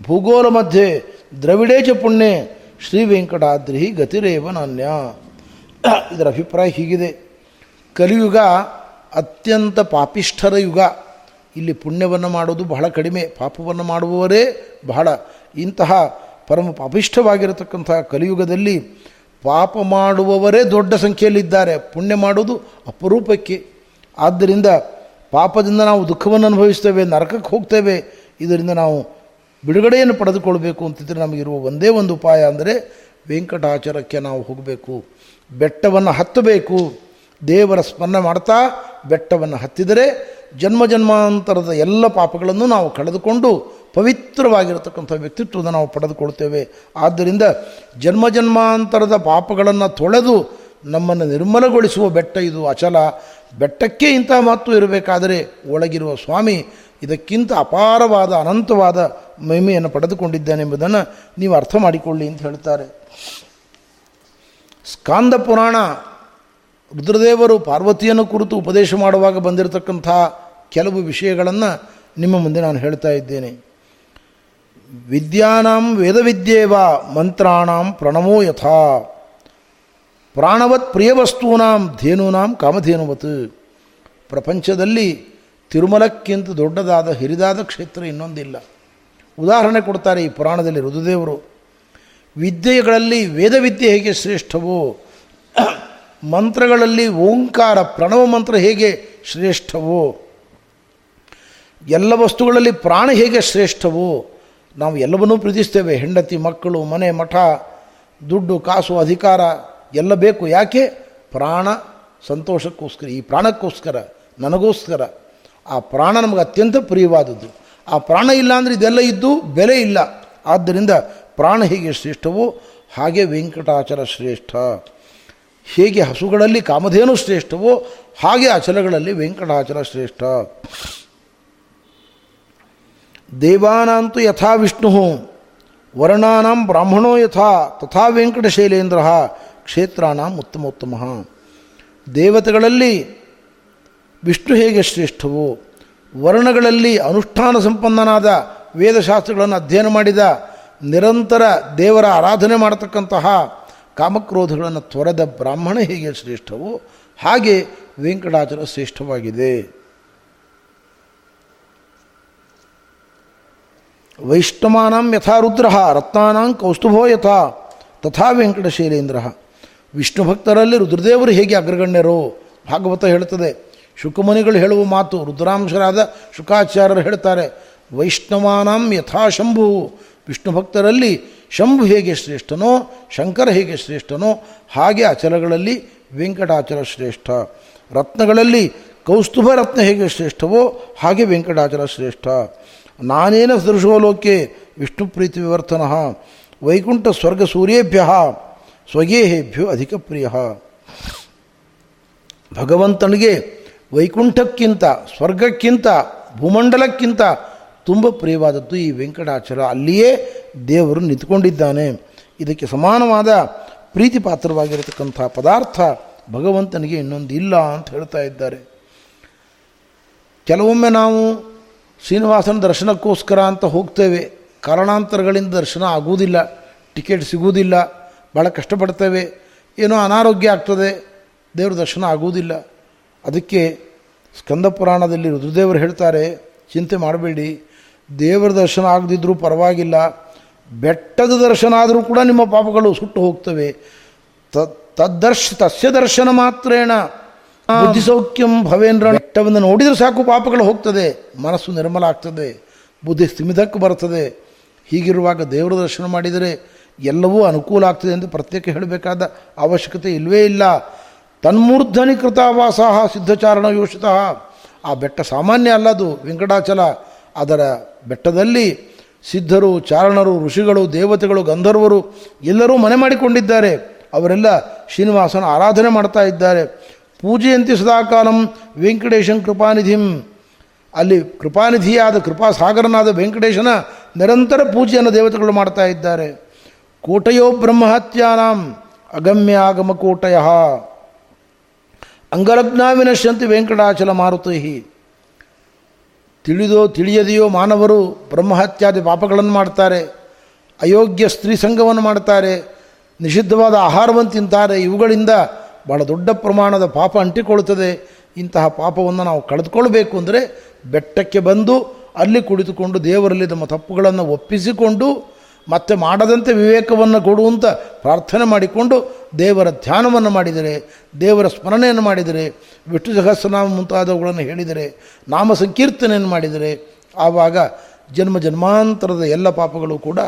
ಭೂಗೋಲ ಮಧ್ಯೆ ದ್ರವಿಡೇ ಪುಣ್ಯ ಪುಣ್ಯೆ, ಶ್ರೀ ವೆಂಕಟಾದ್ರಿ ಗತಿರೇವ ನಾಣ್ಯ ಇದರ ಅಭಿಪ್ರಾಯ ಹೀಗಿದೆ. ಕಲಿಯುಗ ಅತ್ಯಂತ ಪಾಪಿಷ್ಠರ ಯುಗ. ಇಲ್ಲಿ ಪುಣ್ಯವನ್ನು ಮಾಡೋದು ಬಹಳ ಕಡಿಮೆ, ಪಾಪವನ್ನು ಮಾಡುವವರೇ ಬಹಳ. ಇಂತಹ ಪರಮ ಪಾಪಿಷ್ಠವಾಗಿರತಕ್ಕಂಥ ಕಲಿಯುಗದಲ್ಲಿ ಪಾಪ ಮಾಡುವವರೇ ದೊಡ್ಡ ಸಂಖ್ಯೆಯಲ್ಲಿದ್ದಾರೆ. ಪುಣ್ಯ ಮಾಡೋದು ಅಪರೂಪಕ್ಕೆ. ಆದ್ದರಿಂದ ಪಾಪದಿಂದ ನಾವು ದುಃಖವನ್ನು ಅನುಭವಿಸ್ತೇವೆ, ನರಕಕ್ಕೆ ಹೋಗ್ತೇವೆ. ಇದರಿಂದ ನಾವು ಬಿಡುಗಡೆಯನ್ನು ಪಡೆದುಕೊಳ್ಬೇಕು ಅಂತಿದ್ರೆ ನಮಗಿರುವ ಒಂದೇ ಒಂದು ಉಪಾಯ ಅಂದರೆ ವೆಂಕಟಾಚಾರಕ್ಕೆ ನಾವು ಹೋಗಬೇಕು. ಬೆಟ್ಟವನ್ನು ಹತ್ತಬೇಕು. ದೇವರ ಸ್ಮರಣೆ ಮಾಡ್ತಾ ಬೆಟ್ಟವನ್ನು ಹತ್ತಿದರೆ ಜನ್ಮ ಜನ್ಮಾಂತರದ ಎಲ್ಲ ಪಾಪಗಳನ್ನು ನಾವು ಕಳೆದುಕೊಂಡು ಪವಿತ್ರವಾಗಿರತಕ್ಕಂಥ ವ್ಯಕ್ತಿತ್ವವನ್ನು ನಾವು ಪಡೆದುಕೊಳ್ತೇವೆ. ಆದ್ದರಿಂದ ಜನ್ಮ ಜನ್ಮಾಂತರದ ಪಾಪಗಳನ್ನು ತೊಳೆದು ನಮ್ಮನ್ನು ನಿರ್ಮಲಗೊಳಿಸುವ ಬೆಟ್ಟ ಇದು ಅಚಲ. ಬೆಟ್ಟಕ್ಕೆ ಇಂಥ ಮಾತು ಇರಬೇಕಾದರೆ ಒಳಗಿರುವ ಸ್ವಾಮಿ ಇದಕ್ಕಿಂತ ಅಪಾರವಾದ, ಅನಂತವಾದ ಮಹಿಮೆಯನ್ನು ಪಡೆದುಕೊಂಡಿದ್ದಾನೆ ಎಂಬುದನ್ನು ನೀವು ಅರ್ಥ ಮಾಡಿಕೊಳ್ಳಿ ಅಂತ ಹೇಳ್ತಾರೆ. ಸ್ಕಾಂದ ಪುರಾಣ ರುದ್ರದೇವರು ಪಾರ್ವತಿಯನ್ನು ಕುರಿತು ಉಪದೇಶ ಮಾಡುವಾಗ ಬಂದಿರತಕ್ಕಂಥ ಕೆಲವು ವಿಷಯಗಳನ್ನು ನಿಮ್ಮ ಮುಂದೆ ನಾನು ಹೇಳ್ತಾ ಇದ್ದೇನೆ. ವಿದ್ಯಾನಾಂ ವೇದವಿದ್ಯೇವ ಮಂತ್ರಾಣಾಂ ಪ್ರಣಮೋ ಯಥಾ. ಪ್ರಾಣವತ್ ಪ್ರಿಯವಸ್ತೂನಾಂ ಧೇನೂನಾಂ ಕಾಮಧೇನುವತ್. ಪ್ರಪಂಚದಲ್ಲಿ ತಿರುಮಲಕ್ಕಿಂತ ದೊಡ್ಡದಾದ, ಹಿರಿದಾದ ಕ್ಷೇತ್ರ ಇನ್ನೊಂದಿಲ್ಲ. ಉದಾಹರಣೆ ಕೊಡ್ತಾರೆ ಈ ಪುರಾಣದಲ್ಲಿ ರುದ್ರದೇವರು. ವಿದ್ಯೆಗಳಲ್ಲಿ ವೇದವಿದ್ಯೆ ಹೇಗೆ ಶ್ರೇಷ್ಠವೋ? ಮಂತ್ರಗಳಲ್ಲಿ ಓಂಕಾರ, ಪ್ರಣವ ಮಂತ್ರ ಹೇಗೆ ಶ್ರೇಷ್ಠವೋ? ಎಲ್ಲ ವಸ್ತುಗಳಲ್ಲಿ ಪ್ರಾಣ ಹೇಗೆ ಶ್ರೇಷ್ಠವೋ? ನಾವು ಎಲ್ಲವನ್ನೂ ಪ್ರೀತಿಸ್ತೇವೆ. ಹೆಂಡತಿ, ಮಕ್ಕಳು, ಮನೆ, ಮಠ, ದುಡ್ಡು, ಕಾಸು, ಅಧಿಕಾರ, ಎಲ್ಲ ಬೇಕು. ಯಾಕೆ? ಪ್ರಾಣ ಸಂತೋಷಕ್ಕೋಸ್ಕರ. ಈ ಪ್ರಾಣಕ್ಕೋಸ್ಕರ, ನನಗೋಸ್ಕರ. ಆ ಪ್ರಾಣ ನಮಗೆ ಅತ್ಯಂತ ಪ್ರಿಯವಾದದ್ದು. ಆ ಪ್ರಾಣ ಇಲ್ಲ ಅಂದರೆ ಇದೆಲ್ಲ ಇದ್ದು ಬೆಲೆ ಇಲ್ಲ. ಆದ್ದರಿಂದ ಪ್ರಾಣ ಹೇಗೆ ಶ್ರೇಷ್ಠವೋ ಹಾಗೆ ವೆಂಕಟಾಚಾರ ಶ್ರೇಷ್ಠ. ಹೇಗೆ ಹಸುಗಳಲ್ಲಿ ಕಾಮಧೇನು ಶ್ರೇಷ್ಠವೋ ಹಾಗೆ ಅಚಲಗಳಲ್ಲಿ ವೆಂಕಟಾಚಲ ಶ್ರೇಷ್ಠ. ದೇವಾನಂತೂ ಯಥಾ ವಿಷ್ಣು, ವರ್ಣಾನಾಂ ಬ್ರಾಹ್ಮಣೋ ಯಥಾ, ತಥಾ ವೆಂಕಟಶೈಲೇಂದ್ರ, ಕ್ಷೇತ್ರಾನಾಂ ಉತ್ತಮೋತ್ತಮ. ದೇವತೆಗಳಲ್ಲಿ ವಿಷ್ಣು ಹೇಗೆ ಶ್ರೇಷ್ಠವೋ, ವರ್ಣಗಳಲ್ಲಿ ಅನುಷ್ಠಾನ ಸಂಪನ್ನನಾದ ವೇದಶಾಸ್ತ್ರಗಳನ್ನು ಅಧ್ಯಯನ ಮಾಡಿದ ನಿರಂತರ ದೇವರ ಆರಾಧನೆ ಮಾಡತಕ್ಕಂತಹ ಕಾಮಕ್ರೋಧಗಳನ್ನು ತೊರೆದ ಬ್ರಾಹ್ಮಣ ಹೇಗೆ ಶ್ರೇಷ್ಠವೋ ಹಾಗೆ ವೆಂಕಟಾಚಲ ಶ್ರೇಷ್ಠವಾಗಿದೆ. ವೈಷ್ಣವಾನಾಂ ಯಥಾ ರುದ್ರ, ರತ್ನಾನಾಂ ಕೌಸ್ತುಭೋ ಯಥಾ, ತಥಾ ವೆಂಕಟಶೈಲೇಂದ್ರ. ವಿಷ್ಣು ಭಕ್ತರಲ್ಲಿ ರುದ್ರದೇವರು ಹೇಗೆ ಅಗ್ರಗಣ್ಯರು? ಭಾಗವತ ಹೇಳುತ್ತದೆ, ಶುಕಮುನಿಗಳು ಹೇಳುವ ಮಾತು ರುದ್ರಾಂಶರಾದ ಶುಕಾಚಾರ್ಯರು ಹೇಳ್ತಾರೆ, ವೈಷ್ಣವಾನಾಂ ಯಥಾ ಶಂಭು ವಿಷ್ಣು ಭಕ್ತರಲ್ಲಿ ಶಂಭು ಹೇಗೆ ಶ್ರೇಷ್ಠನೋ, ಶಂಕರ ಹೇಗೆ ಶ್ರೇಷ್ಠನೋ, ಹಾಗೆ ಅಚಲಗಳಲ್ಲಿ ವೆಂಕಟಾಚಲ ಶ್ರೇಷ್ಠ. ರತ್ನಗಳಲ್ಲಿ ಕೌಸ್ತುಭ ರತ್ನ ಹೇಗೆ ಶ್ರೇಷ್ಠವೋ, ಹಾಗೆ ವೆಂಕಟಾಚಲ ಶ್ರೇಷ್ಠ. ನಾನೇನ ಸದೃಶೋಲೋಕೆ, ವಿಷ್ಣು ಪ್ರೀತಿ ವಿವರ್ತನ, ವೈಕುಂಠ ಸ್ವರ್ಗ ಸೂರ್ಯೇಭ್ಯ ಸ್ವಗೇಹೇಭ್ಯೋ ಅಧಿಕ ಪ್ರಿಯ. ಭಗವಂತನಿಗೆ ವೈಕುಂಠಕ್ಕಿಂತ, ಸ್ವರ್ಗಕ್ಕಿಂತ, ಭೂಮಂಡಲಕ್ಕಿಂತ ತುಂಬ ಪ್ರಿಯವಾದದ್ದು ಈ ವೆಂಕಟಾಚಲ. ಅಲ್ಲಿಯೇ ದೇವರು ನಿಂತ್ಕೊಂಡಿದ್ದಾನೆ. ಇದಕ್ಕೆ ಸಮಾನವಾದ ಪ್ರೀತಿ ಪಾತ್ರವಾಗಿರತಕ್ಕಂಥ ಪದಾರ್ಥ ಭಗವಂತನಿಗೆ ಇನ್ನೊಂದು ಇಲ್ಲ ಅಂತ ಹೇಳ್ತಾ ಇದ್ದಾರೆ. ಕೆಲವೊಮ್ಮೆ ನಾವು ಶ್ರೀನಿವಾಸನ ದರ್ಶನಕ್ಕೋಸ್ಕರ ಅಂತ ಹೋಗ್ತೇವೆ. ಕಾರಣಾಂತರಗಳಿಂದ ದರ್ಶನ ಆಗುವುದಿಲ್ಲ. ಟಿಕೆಟ್ ಸಿಗುವುದಿಲ್ಲ. ಭಾಳ ಕಷ್ಟಪಡ್ತೇವೆ. ಏನೋ ಅನಾರೋಗ್ಯ ಆಗ್ತದೆ. ದೇವ್ರ ದರ್ಶನ ಆಗುವುದಿಲ್ಲ. ಅದಕ್ಕೆ ಸ್ಕಂದ ಪುರಾಣದಲ್ಲಿ ರುದ್ರದೇವರು ಹೇಳ್ತಾರೆ, ಚಿಂತೆ ಮಾಡಬೇಡಿ. ದೇವರ ದರ್ಶನ ಆಗದಿದ್ದರೂ ಪರವಾಗಿಲ್ಲ. ಬೆಟ್ಟದ ದರ್ಶನ ಆದರೂ ಕೂಡ ನಿಮ್ಮ ಪಾಪಗಳು ಸುಟ್ಟು ಹೋಗ್ತವೆ. ತದ್ದರ್ಶ, ತಸ್ಯ ದರ್ಶನ ಮಾತ್ರೇಣ. ಬುದ್ಧಿ ಸೌಖ್ಯಂ ಭವೇಂದ್ರ. ಬೆಟ್ಟವನ್ನು ನೋಡಿದರೆ ಸಾಕು ಪಾಪಗಳು ಹೋಗ್ತದೆ. ಮನಸ್ಸು ನಿರ್ಮಲ ಆಗ್ತದೆ. ಬುದ್ಧಿ ಸ್ಥಿಮಿತಕ್ಕೆ ಬರ್ತದೆ. ಹೀಗಿರುವಾಗ ದೇವರ ದರ್ಶನ ಮಾಡಿದರೆ ಎಲ್ಲವೂ ಅನುಕೂಲ ಆಗ್ತದೆ ಎಂದು ಪ್ರತ್ಯೇಕ ಹೇಳಬೇಕಾದ ಅವಶ್ಯಕತೆ ಇಲ್ಲವೇ ಇಲ್ಲ. ತನ್ಮೂರ್ಧನಿ ಕೃತಾವಾಸ ಸಿದ್ಧಚಾರಣ ಯೋಷಿತ. ಆ ಬೆಟ್ಟ ಸಾಮಾನ್ಯ ಅಲ್ಲದು ವೆಂಕಟಾಚಲ ಅದರ ಬೆಟ್ಟದಲ್ಲಿ ಸಿದ್ಧರು, ಚಾರಣರು, ಋಷಿಗಳು, ದೇವತೆಗಳು, ಗಂಧರ್ವರು ಎಲ್ಲರೂ ಮನೆ ಮಾಡಿಕೊಂಡಿದ್ದಾರೆ. ಅವರೆಲ್ಲ ಶ್ರೀನಿವಾಸನ ಆರಾಧನೆ ಮಾಡ್ತಾ ಇದ್ದಾರೆ. ಪೂಜೆಯಂತಿ ಸದಾಕಾಲಂ ವೆಂಕಟೇಶಂ ಕೃಪಾನಿಧಿಂ. ಅಲ್ಲಿ ಕೃಪಾನಿಧಿಯಾದ ಕೃಪಾಸಾಗರನಾದ ವೆಂಕಟೇಶನ ನಿರಂತರ ಪೂಜೆಯನ್ನು ದೇವತೆಗಳು ಮಾಡ್ತಾ ಇದ್ದಾರೆ. ಕೋಟಯೋ ಬ್ರಹ್ಮಹತ್ಯಾನಾಂ ಅಗಮ್ಯ ಆಗಮ ಕೋಟಯ. ಅಂಗಲಗ್ನಾವಿನಶ್ಯಂತಿ ವೆಂಕಟಾಚಲ ಮಾರುತೈ. ತಿಳಿದೋ ತಿಳಿಯದೆಯೋ ಮಾನವರು ಬ್ರಹ್ಮಹತ್ಯಾದಿ ಪಾಪಗಳನ್ನು ಮಾಡ್ತಾರೆ, ಅಯೋಗ್ಯ ಸ್ತ್ರೀ ಸಂಘವನ್ನು ಮಾಡ್ತಾರೆ, ನಿಷಿದ್ಧವಾದ ಆಹಾರವನ್ನು ತಿಂತಾರೆ, ಇವುಗಳಿಂದ ಭಾಳ ದೊಡ್ಡ ಪ್ರಮಾಣದ ಪಾಪ ಅಂಟಿಕೊಳ್ಳುತ್ತದೆ. ಇಂತಹ ಪಾಪವನ್ನು ನಾವು ಕಳೆದುಕೊಳ್ಬೇಕು ಅಂದರೆ ಬೆಟ್ಟಕ್ಕೆ ಬಂದು ಅಲ್ಲಿ ಕುಳಿತುಕೊಂಡು ದೇವರಲ್ಲಿ ನಮ್ಮ ತಪ್ಪುಗಳನ್ನು ಒಪ್ಪಿಸಿಕೊಂಡು ಮತ್ತೆ ಮಾಡದಂತೆ ವಿವೇಕವನ್ನು ಕೊಡುವಂತ ಪ್ರಾರ್ಥನೆ ಮಾಡಿಕೊಂಡು ದೇವರ ಧ್ಯಾನವನ್ನು ಮಾಡಿದರೆ, ದೇವರ ಸ್ಮರಣೆಯನ್ನು ಮಾಡಿದರೆ, ವಿಷ್ಣು ಸಹಸ್ರನಾಮ ಮುಂತಾದವುಗಳನ್ನು ಹೇಳಿದರೆ, ನಾಮ ಸಂಕೀರ್ತನೆಯನ್ನು ಮಾಡಿದರೆ, ಆವಾಗ ಜನ್ಮ ಜನ್ಮಾಂತರದ ಎಲ್ಲ ಪಾಪಗಳು ಕೂಡ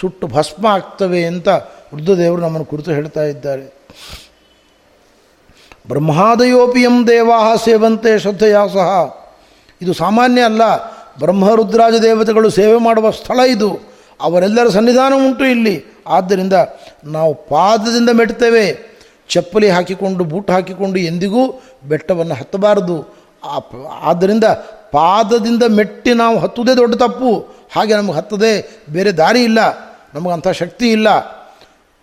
ಸುಟ್ಟು ಭಸ್ಮ ಆಗ್ತವೆ ಅಂತ ವೃದ್ಧದೇವರು ನಮ್ಮನ್ನು ಕುರಿತು ಹೇಳ್ತಾ ಇದ್ದಾರೆ. ಬ್ರಹ್ಮಾದಯೋಪಿಯಂ ದೇವಾ ಸೇವಂತೆ ಶ್ರದ್ಧೆಯ ಸಹ ಇದು ಸಾಮಾನ್ಯ ಅಲ್ಲ. ಬ್ರಹ್ಮರುದ್ರಾಜ ದೇವತೆಗಳು ಸೇವೆ ಮಾಡುವ ಸ್ಥಳ ಇದು. ಅವರೆಲ್ಲರ ಸನ್ನಿಧಾನ ಉಂಟು ಇಲ್ಲಿ. ಆದ್ದರಿಂದ ನಾವು ಪಾದದಿಂದ ಮೆಟ್ತೇವೆ ಚಪ್ಪಲಿ ಹಾಕಿಕೊಂಡು, ಬೂಟ್ ಹಾಕಿಕೊಂಡು ಎಂದಿಗೂ ಬೆಟ್ಟವನ್ನು ಹತ್ತಬಾರದು. ಆದ್ದರಿಂದ ಪಾದದಿಂದ ಮೆಟ್ಟಿ ನಾವು ಹತ್ತುವುದೇ ದೊಡ್ಡ ತಪ್ಪು. ಹಾಗೆ ನಮಗೆ ಹತ್ತದೇ, ಬೇರೆ ದಾರಿ ಇಲ್ಲ. ನಮಗಂಥ ಶಕ್ತಿ ಇಲ್ಲ.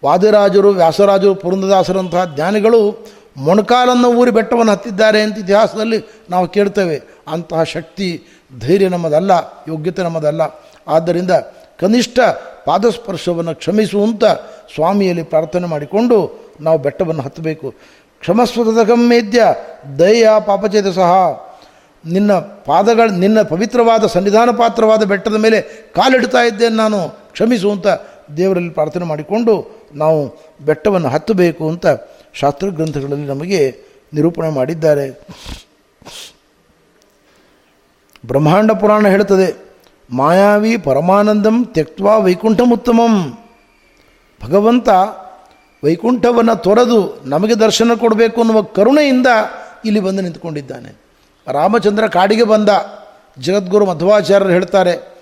ವಾದಿರಾಜರು, ವ್ಯಾಸರಾಜರು ಪುರಂದದಾಸರಂತಹ ಜ್ಞಾನಿಗಳು ಮೊಣಕಾಲನ್ನು ಊರಿ ಬೆಟ್ಟವನ್ನು ಹತ್ತಿದ್ದಾರೆ ಅಂತ ಇತಿಹಾಸದಲ್ಲಿ ನಾವು ಕೇಳ್ತೇವೆ. ಅಂತಹ ಶಕ್ತಿ, ಧೈರ್ಯ ನಮ್ಮದಲ್ಲ, ಯೋಗ್ಯತೆ ನಮ್ಮದಲ್ಲ. ಆದ್ದರಿಂದ ಕನಿಷ್ಠ ಪಾದಸ್ಪರ್ಶವನ್ನು ಕ್ಷಮಿಸುವಂತ ಸ್ವಾಮಿಯಲ್ಲಿ ಪ್ರಾರ್ಥನೆ ಮಾಡಿಕೊಂಡು ನಾವು ಬೆಟ್ಟವನ್ನು ಹತ್ತಬೇಕು. ಕ್ಷಮಸ್ವತದ ಗಮ್ಮೇದ್ಯ ದಯ ಪಾಪಚೇತ ಸಹ ನಿನ್ನ ಪಾದಗಳ, ನಿನ್ನ ಪವಿತ್ರವಾದ ಸನ್ನಿಧಾನ ಪಾತ್ರವಾದ ಬೆಟ್ಟದ ಮೇಲೆ ಕಾಲಿಡ್ತಾ ಇದ್ದೇನೆ ನಾನು. ಕ್ಷಮಿಸು ಅಂತ ದೇವರಲ್ಲಿ ಪ್ರಾರ್ಥನೆ ಮಾಡಿಕೊಂಡು ನಾವು ಬೆಟ್ಟವನ್ನು ಹತ್ತಬೇಕು ಅಂತ ಶಾಸ್ತ್ರ ಗ್ರಂಥಗಳಲ್ಲಿ ನಮಗೆ ನಿರೂಪಣೆ ಮಾಡಿದ್ದಾರೆ. ಬ್ರಹ್ಮಾಂಡ ಪುರಾಣ ಹೇಳ್ತದೆ ಮಾಯಾವಿ ಪರಮಾನಂದಂ ತ್ಯಕ್ವಾ ವೈಕುಂಠಮುತ್ತಮಂ. ಭಗವಂತ ವೈಕುಂಠವನ್ನು ತೊರೆದು ನಮಗೆ ದರ್ಶನ ಕೊಡಬೇಕು ಅನ್ನುವ ಕರುಣೆಯಿಂದ ಇಲ್ಲಿ ಬಂದು ನಿಂತ್ಕೊಂಡಿದ್ದಾನೆ. ರಾಮಚಂದ್ರ ಕಾಡಿಗೆ ಬಂದ. ಜಗದ್ಗುರು ಮಧ್ವಾಚಾರ್ಯರು ಹೇಳ್ತಾರೆ,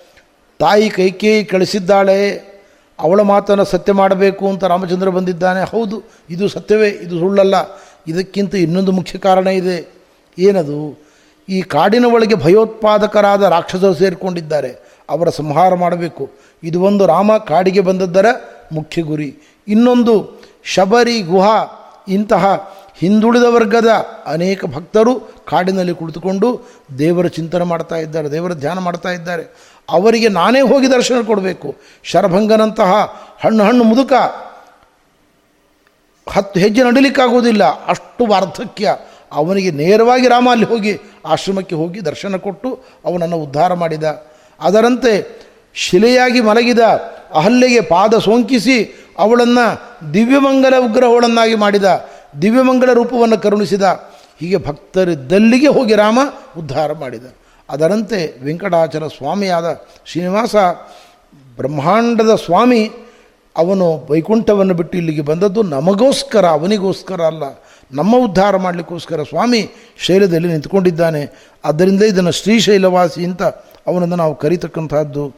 ತಾಯಿ ಕೈಕೇಯಿ ಕಳಿಸಿದ್ದಾಳೆ, ಅವಳ ಮಾತನ್ನು ಸತ್ಯ ಮಾಡಬೇಕು ಅಂತ ರಾಮಚಂದ್ರ ಬಂದಿದ್ದಾನೆ. ಹೌದು, ಇದು ಸತ್ಯವೇ, ಇದು ಸುಳ್ಳಲ್ಲ. ಇದಕ್ಕಿಂತ ಇನ್ನೊಂದು ಮುಖ್ಯ ಕಾರಣ ಇದೆ. ಏನದು? ಈ ಕಾಡಿನ ಒಳಗೆ ಭಯೋತ್ಪಾದಕರಾದ ರಾಕ್ಷಸರು ಸೇರಿಕೊಂಡಿದ್ದಾರೆ. ಅವರ ಸಂಹಾರ ಮಾಡಬೇಕು. ಇದು ಒಂದು ರಾಮ ಕಾಡಿಗೆ ಬಂದದ್ದರ ಮುಖ್ಯ ಗುರಿ. ಇನ್ನೊಂದು, ಶಬರಿ ಗುಹಾ, ಇಂತಹ ಹಿಂದುಳಿದ ವರ್ಗದ ಅನೇಕ ಭಕ್ತರು ಕಾಡಿನಲ್ಲಿ ಕುಳಿತುಕೊಂಡು ದೇವರ ಚಿಂತನೆ ಮಾಡ್ತಾ ಇದ್ದಾರೆ, ದೇವರ ಧ್ಯಾನ ಮಾಡ್ತಾ ಇದ್ದಾರೆ. ಅವರಿಗೆ ನಾನೇ ಹೋಗಿ ದರ್ಶನ ಕೊಡಬೇಕು. ಶರಭಂಗನಂತಹ ಹಣ್ಣು ಹಣ್ಣು ಮುದುಕ ಹತ್ತು ಹೆಜ್ಜೆ ನಡಿಲಿಕ್ಕಾಗೋದಿಲ್ಲ ಅಷ್ಟು ವಾರ್ಧಕ್ಯ. ಅವನಿಗೆ ನೇರವಾಗಿ ರಾಮ ಅಲ್ಲಿ ಹೋಗಿ ಆಶ್ರಮಕ್ಕೆ ಹೋಗಿ ದರ್ಶನ ಕೊಟ್ಟು ಅವನನ್ನು ಉದ್ಧಾರ ಮಾಡಿದ. ಅದರಂತೆ ಶಿಲೆಯಾಗಿ ಮಲಗಿದ ಅಹಲ್ಯೆಗೆ ಪಾದ ಸೋಂಕಿಸಿ ಅವಳನ್ನು ದಿವ್ಯಮಂಗಲ ಉಗ್ರಹವಳನ್ನಾಗಿ ಮಾಡಿದ. ದಿವ್ಯಮಂಗಲ ರೂಪವನ್ನು ಕರುಣಿಸಿದ. ಹೀಗೆ ಭಕ್ತರಿದ್ದಲ್ಲಿಗೆ ಹೋಗಿ ರಾಮ ಉದ್ಧಾರ ಮಾಡಿದ. ಅದರಂತೆ ವೆಂಕಟಾಚಲ ಸ್ವಾಮಿಯಾದ ಶ್ರೀನಿವಾಸ ಬ್ರಹ್ಮಾಂಡದ ಸ್ವಾಮಿ ಅವನು ವೈಕುಂಠವನ್ನು ಬಿಟ್ಟು ಇಲ್ಲಿಗೆ ಬಂದದ್ದು ನಮಗೋಸ್ಕರ, ಅವನಿಗೋಸ್ಕರ ಅಲ್ಲ. ನಮ್ಮ ಉದ್ಧಾರ ಮಾಡಲಿಕ್ಕೋಸ್ಕರ ಸ್ವಾಮಿ ಶೈಲದಲ್ಲಿ ನಿಂತ್ಕೊಂಡಿದ್ದಾನೆ. ಆದ್ದರಿಂದ ಇದನ್ನು ಶ್ರೀಶೈಲವಾಸಿ ಅಂತ ಅವನನ್ನು ನಾವು ಕರೀತಕ್ಕಂಥದ್ದು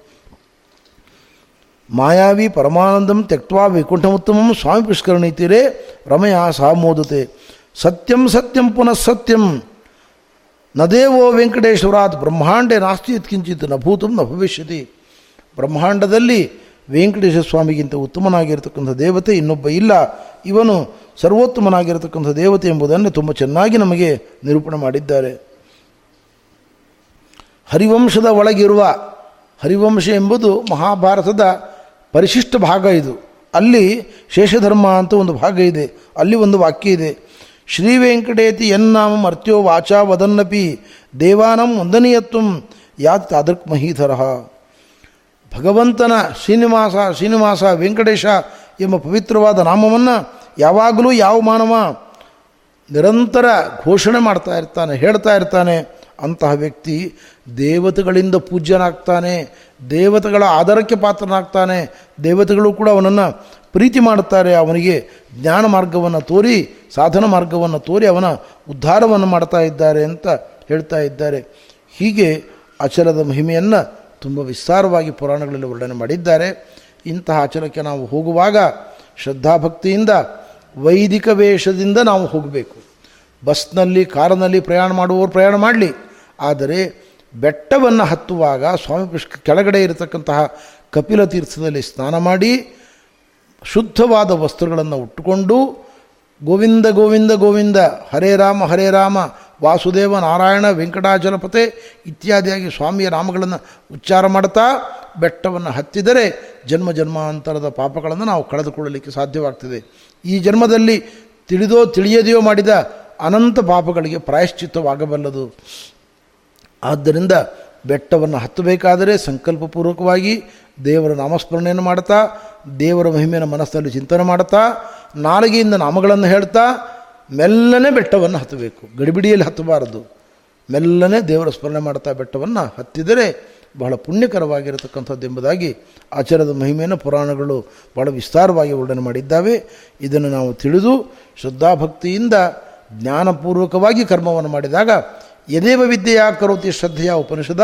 ಮಾಯಾವಿ ಪರಮಾನಂದಂ ತ್ಯಕ್ವಾ ವೈಕುಂಠಮುತ್ತಮಂ ಸ್ವಾಮಿ ಪುಷ್ಕರಣೀತಿರೇ ರಮಯ ಸಹ ಮೋದತೆ. ಸತ್ಯಂ ಸತ್ಯಂ ಪುನಃ ಸತ್ಯಂ. ನದೇವೋ ವೆಂಕಟೇಶ್ವರಾತ್ ಬ್ರಹ್ಮಾಂಡೇ ನಾಸ್ತಿ ಯತ್ಕಿಂಚಿತ್ನ ಭೂತಂ ನ ಭವಿಷ್ಯತಿ. ಬ್ರಹ್ಮಾಂಡದಲ್ಲಿ ವೆಂಕಟೇಶ್ವರ ಸ್ವಾಮಿಗಿಂತ ಉತ್ತಮನಾಗಿರತಕ್ಕಂಥ ದೇವತೆ ಇನ್ನೊಬ್ಬ ಇಲ್ಲ. ಇವನು ಸರ್ವೋತ್ತಮನಾಗಿರತಕ್ಕಂಥ ದೇವತೆ ಎಂಬುದನ್ನು ತುಂಬ ಚೆನ್ನಾಗಿ ನಮಗೆ ನಿರೂಪಣೆ ಮಾಡಿದ್ದಾರೆ. ಹರಿವಂಶದ ಒಳಗಿರುವ, ಹರಿವಂಶ ಎಂಬುದು ಮಹಾಭಾರತದ ಪರಿಶಿಷ್ಟ ಭಾಗ ಇದು. ಅಲ್ಲಿ ಶೇಷಧರ್ಮ ಅಂತ ಒಂದು ಭಾಗ ಇದೆ. ಅಲ್ಲಿ ಒಂದು ವಾಕ್ಯ ಇದೆ. ಶ್ರೀ ವೆಂಕಟೇತಿ ಎನ್ನಾಮ ಮರ್ತ್ಯೋ ವಾಚಾ ವದನ್ನಪಿ ದೇವಾನಂ ವಂದನೀಯತ್ವಂ ಯಾತ್ ತಾದೃಕ್ ಮಹೀಧರಃ. ಭಗವಂತನ ಶ್ರೀನಿವಾಸ ಶ್ರೀನಿವಾಸ, ವೆಂಕಟೇಶ ಎಂಬ ಪವಿತ್ರವಾದ ನಾಮವನ್ನು ಯಾವಾಗಲೂ ಯಾವ ಮಾನವ ನಿರಂತರ ಘೋಷಣೆ ಮಾಡ್ತಾ ಇರ್ತಾನೆ, ಹೇಳ್ತಾ ಇರ್ತಾನೆ, ಅಂತಹ ವ್ಯಕ್ತಿ ದೇವತೆಗಳಿಂದ ಪೂಜ್ಯನಾಗ್ತಾನೆ, ದೇವತೆಗಳ ಆಧಾರಕ್ಕೆ ಪಾತ್ರನಾಗ್ತಾನೆ, ದೇವತೆಗಳು ಕೂಡ ಅವನನ್ನು ಪ್ರೀತಿ ಮಾಡುತ್ತಾರೆ, ಅವನಿಗೆ ಜ್ಞಾನ ಮಾರ್ಗವನ್ನು ತೋರಿ, ಸಾಧನ ಮಾರ್ಗವನ್ನು ತೋರಿ ಅವನ ಉದ್ಧಾರವನ್ನು ಮಾಡ್ತಾ ಇದ್ದಾರೆ ಅಂತ ಹೇಳ್ತಾ ಇದ್ದಾರೆ. ಹೀಗೆ ಅಚಲದ ಮಹಿಮೆಯನ್ನು ತುಂಬ ವಿಸ್ತಾರವಾಗಿ ಪುರಾಣಗಳಲ್ಲಿ ವರ್ಣನೆ ಮಾಡಿದ್ದಾರೆ. ಇಂತಹ ಆಚರಣೆಗೆ ನಾವು ಹೋಗುವಾಗ ಶ್ರದ್ಧಾಭಕ್ತಿಯಿಂದ, ವೈದಿಕ ವೇಷದಿಂದ ನಾವು ಹೋಗಬೇಕು. ಬಸ್ನಲ್ಲಿ, ಕಾರಿನಲ್ಲಿ ಪ್ರಯಾಣ ಮಾಡುವವರು ಪ್ರಯಾಣ ಮಾಡಲಿ. ಆದರೆ ಬೆಟ್ಟವನ್ನು ಹತ್ತುವಾಗ ಸ್ವಾಮಿ ಪುಷ್ಕ ಕೆಳಗಡೆ ಇರತಕ್ಕಂತಹ ಕಪಿಲ ತೀರ್ಥದಲ್ಲಿ ಸ್ನಾನ ಮಾಡಿ, ಶುದ್ಧವಾದ ವಸ್ತ್ರಗಳನ್ನು ಉಟ್ಟುಕೊಂಡು, ಗೋವಿಂದ ಗೋವಿಂದ ಗೋವಿಂದ, ಹರೇ ರಾಮ ಹರೇ ರಾಮ ವಾಸುದೇವ ನಾರಾಯಣ ವೆಂಕಟಾಚಲಪತೆ ಇತ್ಯಾದಿಯಾಗಿ ಸ್ವಾಮಿಯ ನಾಮಗಳನ್ನು ಉಚ್ಚಾರ ಮಾಡ್ತಾ ಬೆಟ್ಟವನ್ನು ಹತ್ತಿದರೆ ಜನ್ಮ ಜನ್ಮಾಂತರದ ಪಾಪಗಳನ್ನು ನಾವು ಕಳೆದುಕೊಳ್ಳಲಿಕ್ಕೆ ಸಾಧ್ಯವಾಗ್ತದೆ. ಈ ಜನ್ಮದಲ್ಲಿ ತಿಳಿದೋ ತಿಳಿಯದೆಯೋ ಮಾಡಿದ ಅನಂತ ಪಾಪಗಳಿಗೆ ಪ್ರಾಯಶ್ಚಿತ್ತವಾಗಬಲ್ಲದು. ಆದ್ದರಿಂದ ಬೆಟ್ಟವನ್ನು ಹತ್ತಬೇಕಾದರೆ ಸಂಕಲ್ಪಪೂರ್ವಕವಾಗಿ ದೇವರ ನಾಮಸ್ಮರಣೆಯನ್ನು ಮಾಡ್ತಾ ದೇವರ ಮಹಿಮೆಯನ್ನು ಮನಸ್ಸಿನಲ್ಲಿ ಚಿಂತನೆ ಮಾಡ್ತಾ ನಾಲಿಗೆಯಿಂದ ನಾಮಗಳನ್ನು ಹೇಳ್ತಾ ಮೆಲ್ಲನೆ ಬೆಟ್ಟವನ್ನು ಹತ್ತಬೇಕು. ಗಡಿಬಿಡಿಯಲ್ಲಿ ಹತ್ತಬಾರದು. ಮೆಲ್ಲನೆ ದೇವರ ಸ್ಮರಣೆ ಮಾಡ್ತಾ ಬೆಟ್ಟವನ್ನು ಹತ್ತಿದರೆ ಬಹಳ ಪುಣ್ಯಕರವಾಗಿರತಕ್ಕಂಥದ್ದು ಎಂಬುದಾಗಿ ಆಚಾರದ ಮಹಿಮೆಯನ್ನು ಪುರಾಣಗಳು ಬಹಳ ವಿಸ್ತಾರವಾಗಿ ವರ್ಣನೆ ಮಾಡಿದ್ದಾವೆ. ಇದನ್ನು ನಾವು ತಿಳಿದು ಶ್ರದ್ಧಾಭಕ್ತಿಯಿಂದ ಜ್ಞಾನಪೂರ್ವಕವಾಗಿ ಕರ್ಮವನ್ನು ಮಾಡಿದಾಗ ಯದೇವ ವಿದ್ಯೆಯ ಕರೋತಿ ಶ್ರದ್ಧೆಯ ಉಪನಿಷದ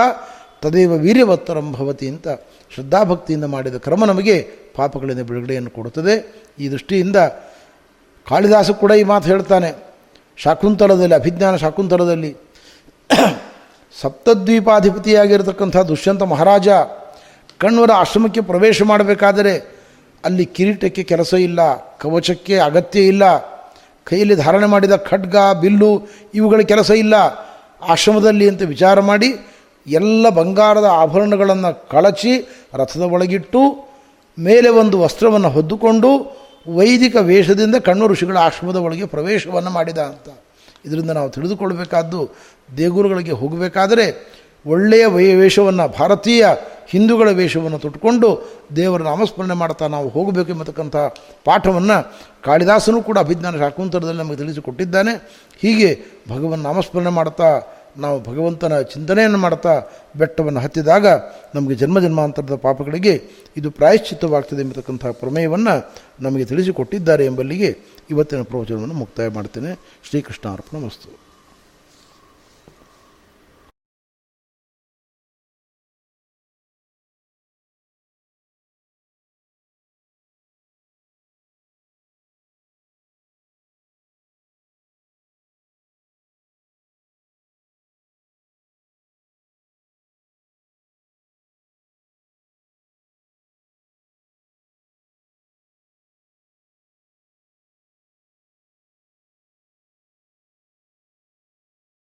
ತದೇವ ವೀರ್ಯವತ್ತರಂ ಭವತಿ ಅಂತ ಶ್ರದ್ಧಾಭಕ್ತಿಯಿಂದ ಮಾಡಿದ ಕ್ರಮ ನಮಗೆ ಪಾಪಗಳಿಂದ ಬಿಡುಗಡೆಯನ್ನು ಕೊಡುತ್ತದೆ. ಈ ದೃಷ್ಟಿಯಿಂದ ಕಾಳಿದಾಸ ಕೂಡ ಈ ಮಾತು ಹೇಳ್ತಾನೆ. ಶಾಕುಂತಲದಲ್ಲಿ, ಅಭಿಜ್ಞಾನ ಶಾಕುಂತಲದಲ್ಲಿ. ಸಪ್ತದ್ವೀಪಾಧಿಪತಿಯಾಗಿರತಕ್ಕಂಥ ದುಷ್ಯಂತ ಮಹಾರಾಜ ಕಣ್ವರ ಆಶ್ರಮಕ್ಕೆ ಪ್ರವೇಶ ಮಾಡಬೇಕಾದರೆ ಅಲ್ಲಿ ಕಿರೀಟಕ್ಕೆ ಕೆಲಸ ಇಲ್ಲ, ಕವಚಕ್ಕೆ ಅಗತ್ಯ ಇಲ್ಲ, ಕೈಯಲ್ಲಿ ಧಾರಣೆ ಮಾಡಿದ ಖಡ್ಗ, ಬಿಲ್ಲು ಇವುಗಳ ಕೆಲಸ ಇಲ್ಲ. ಆಶ್ರಮದಲ್ಲಿ ಅಂತ ವಿಚಾರ ಮಾಡಿ ಎಲ್ಲ ಬಂಗಾರದ ಆಭರಣಗಳನ್ನು ಕಳಚಿ ರಥದ ಒಳಗಿಟ್ಟು ಮೇಲೆ ಒಂದು ವಸ್ತ್ರವನ್ನು ಹೊದ್ದುಕೊಂಡು ವೈದಿಕ ವೇಷದಿಂದ ಕಣ್ಣು ಋಷಿಗಳ ಆಶ್ರಮದ ಒಳಗೆ ಪ್ರವೇಶವನ್ನು ಮಾಡಿದ ಅಂತ. ಇದರಿಂದ ನಾವು ತಿಳಿದುಕೊಳ್ಬೇಕಾದ್ದು ದೇಗುರುಗಳಿಗೆ ಹೋಗಬೇಕಾದರೆ ಒಳ್ಳೆಯ ವೈ ವೇಷವನ್ನು, ಭಾರತೀಯ ಹಿಂದೂಗಳ ವೇಷವನ್ನು ತೊಟ್ಟುಕೊಂಡು ದೇವರ ನಾಮಸ್ಮರಣೆ ಮಾಡ್ತಾ ನಾವು ಹೋಗಬೇಕು ಎಂಬತಕ್ಕಂಥ ಪಾಠವನ್ನು ಕಾಳಿದಾಸನು ಕೂಡ ಅಭಿಜ್ಞಾನ ಶಾಕುಂತರದಲ್ಲಿ ನಮಗೆ ತಿಳಿಸಿಕೊಟ್ಟಿದ್ದಾನೆ. ಹೀಗೆ ಭಗವನ್ ನಾಮಸ್ಮರಣೆ ಮಾಡ್ತಾ ನಾವು ಭಗವಂತನ ಚಿಂತನೆಯನ್ನು ಮಾಡ್ತಾ ಬೆಟ್ಟವನ್ನು ಹತ್ತಿದಾಗ ನಮಗೆ ಜನ್ಮ ಜನ್ಮಾಂತರದ ಪಾಪಗಳಿಗೆ ಇದು ಪ್ರಾಯಶ್ಚಿತ್ತವಾಗ್ತದೆ ಎಂಬತಕ್ಕಂಥ ಪ್ರಮೇಯವನ್ನು ನಮಗೆ ತಿಳಿಸಿಕೊಟ್ಟಿದ್ದಾರೆ ಎಂಬಲ್ಲಿಗೆ ಇವತ್ತಿನ ಪ್ರವಚನವನ್ನು ಮುಕ್ತಾಯ ಮಾಡ್ತೇನೆ. ಶ್ರೀಕೃಷ್ಣ ಅರ್ಪಣ ವಸ್ತು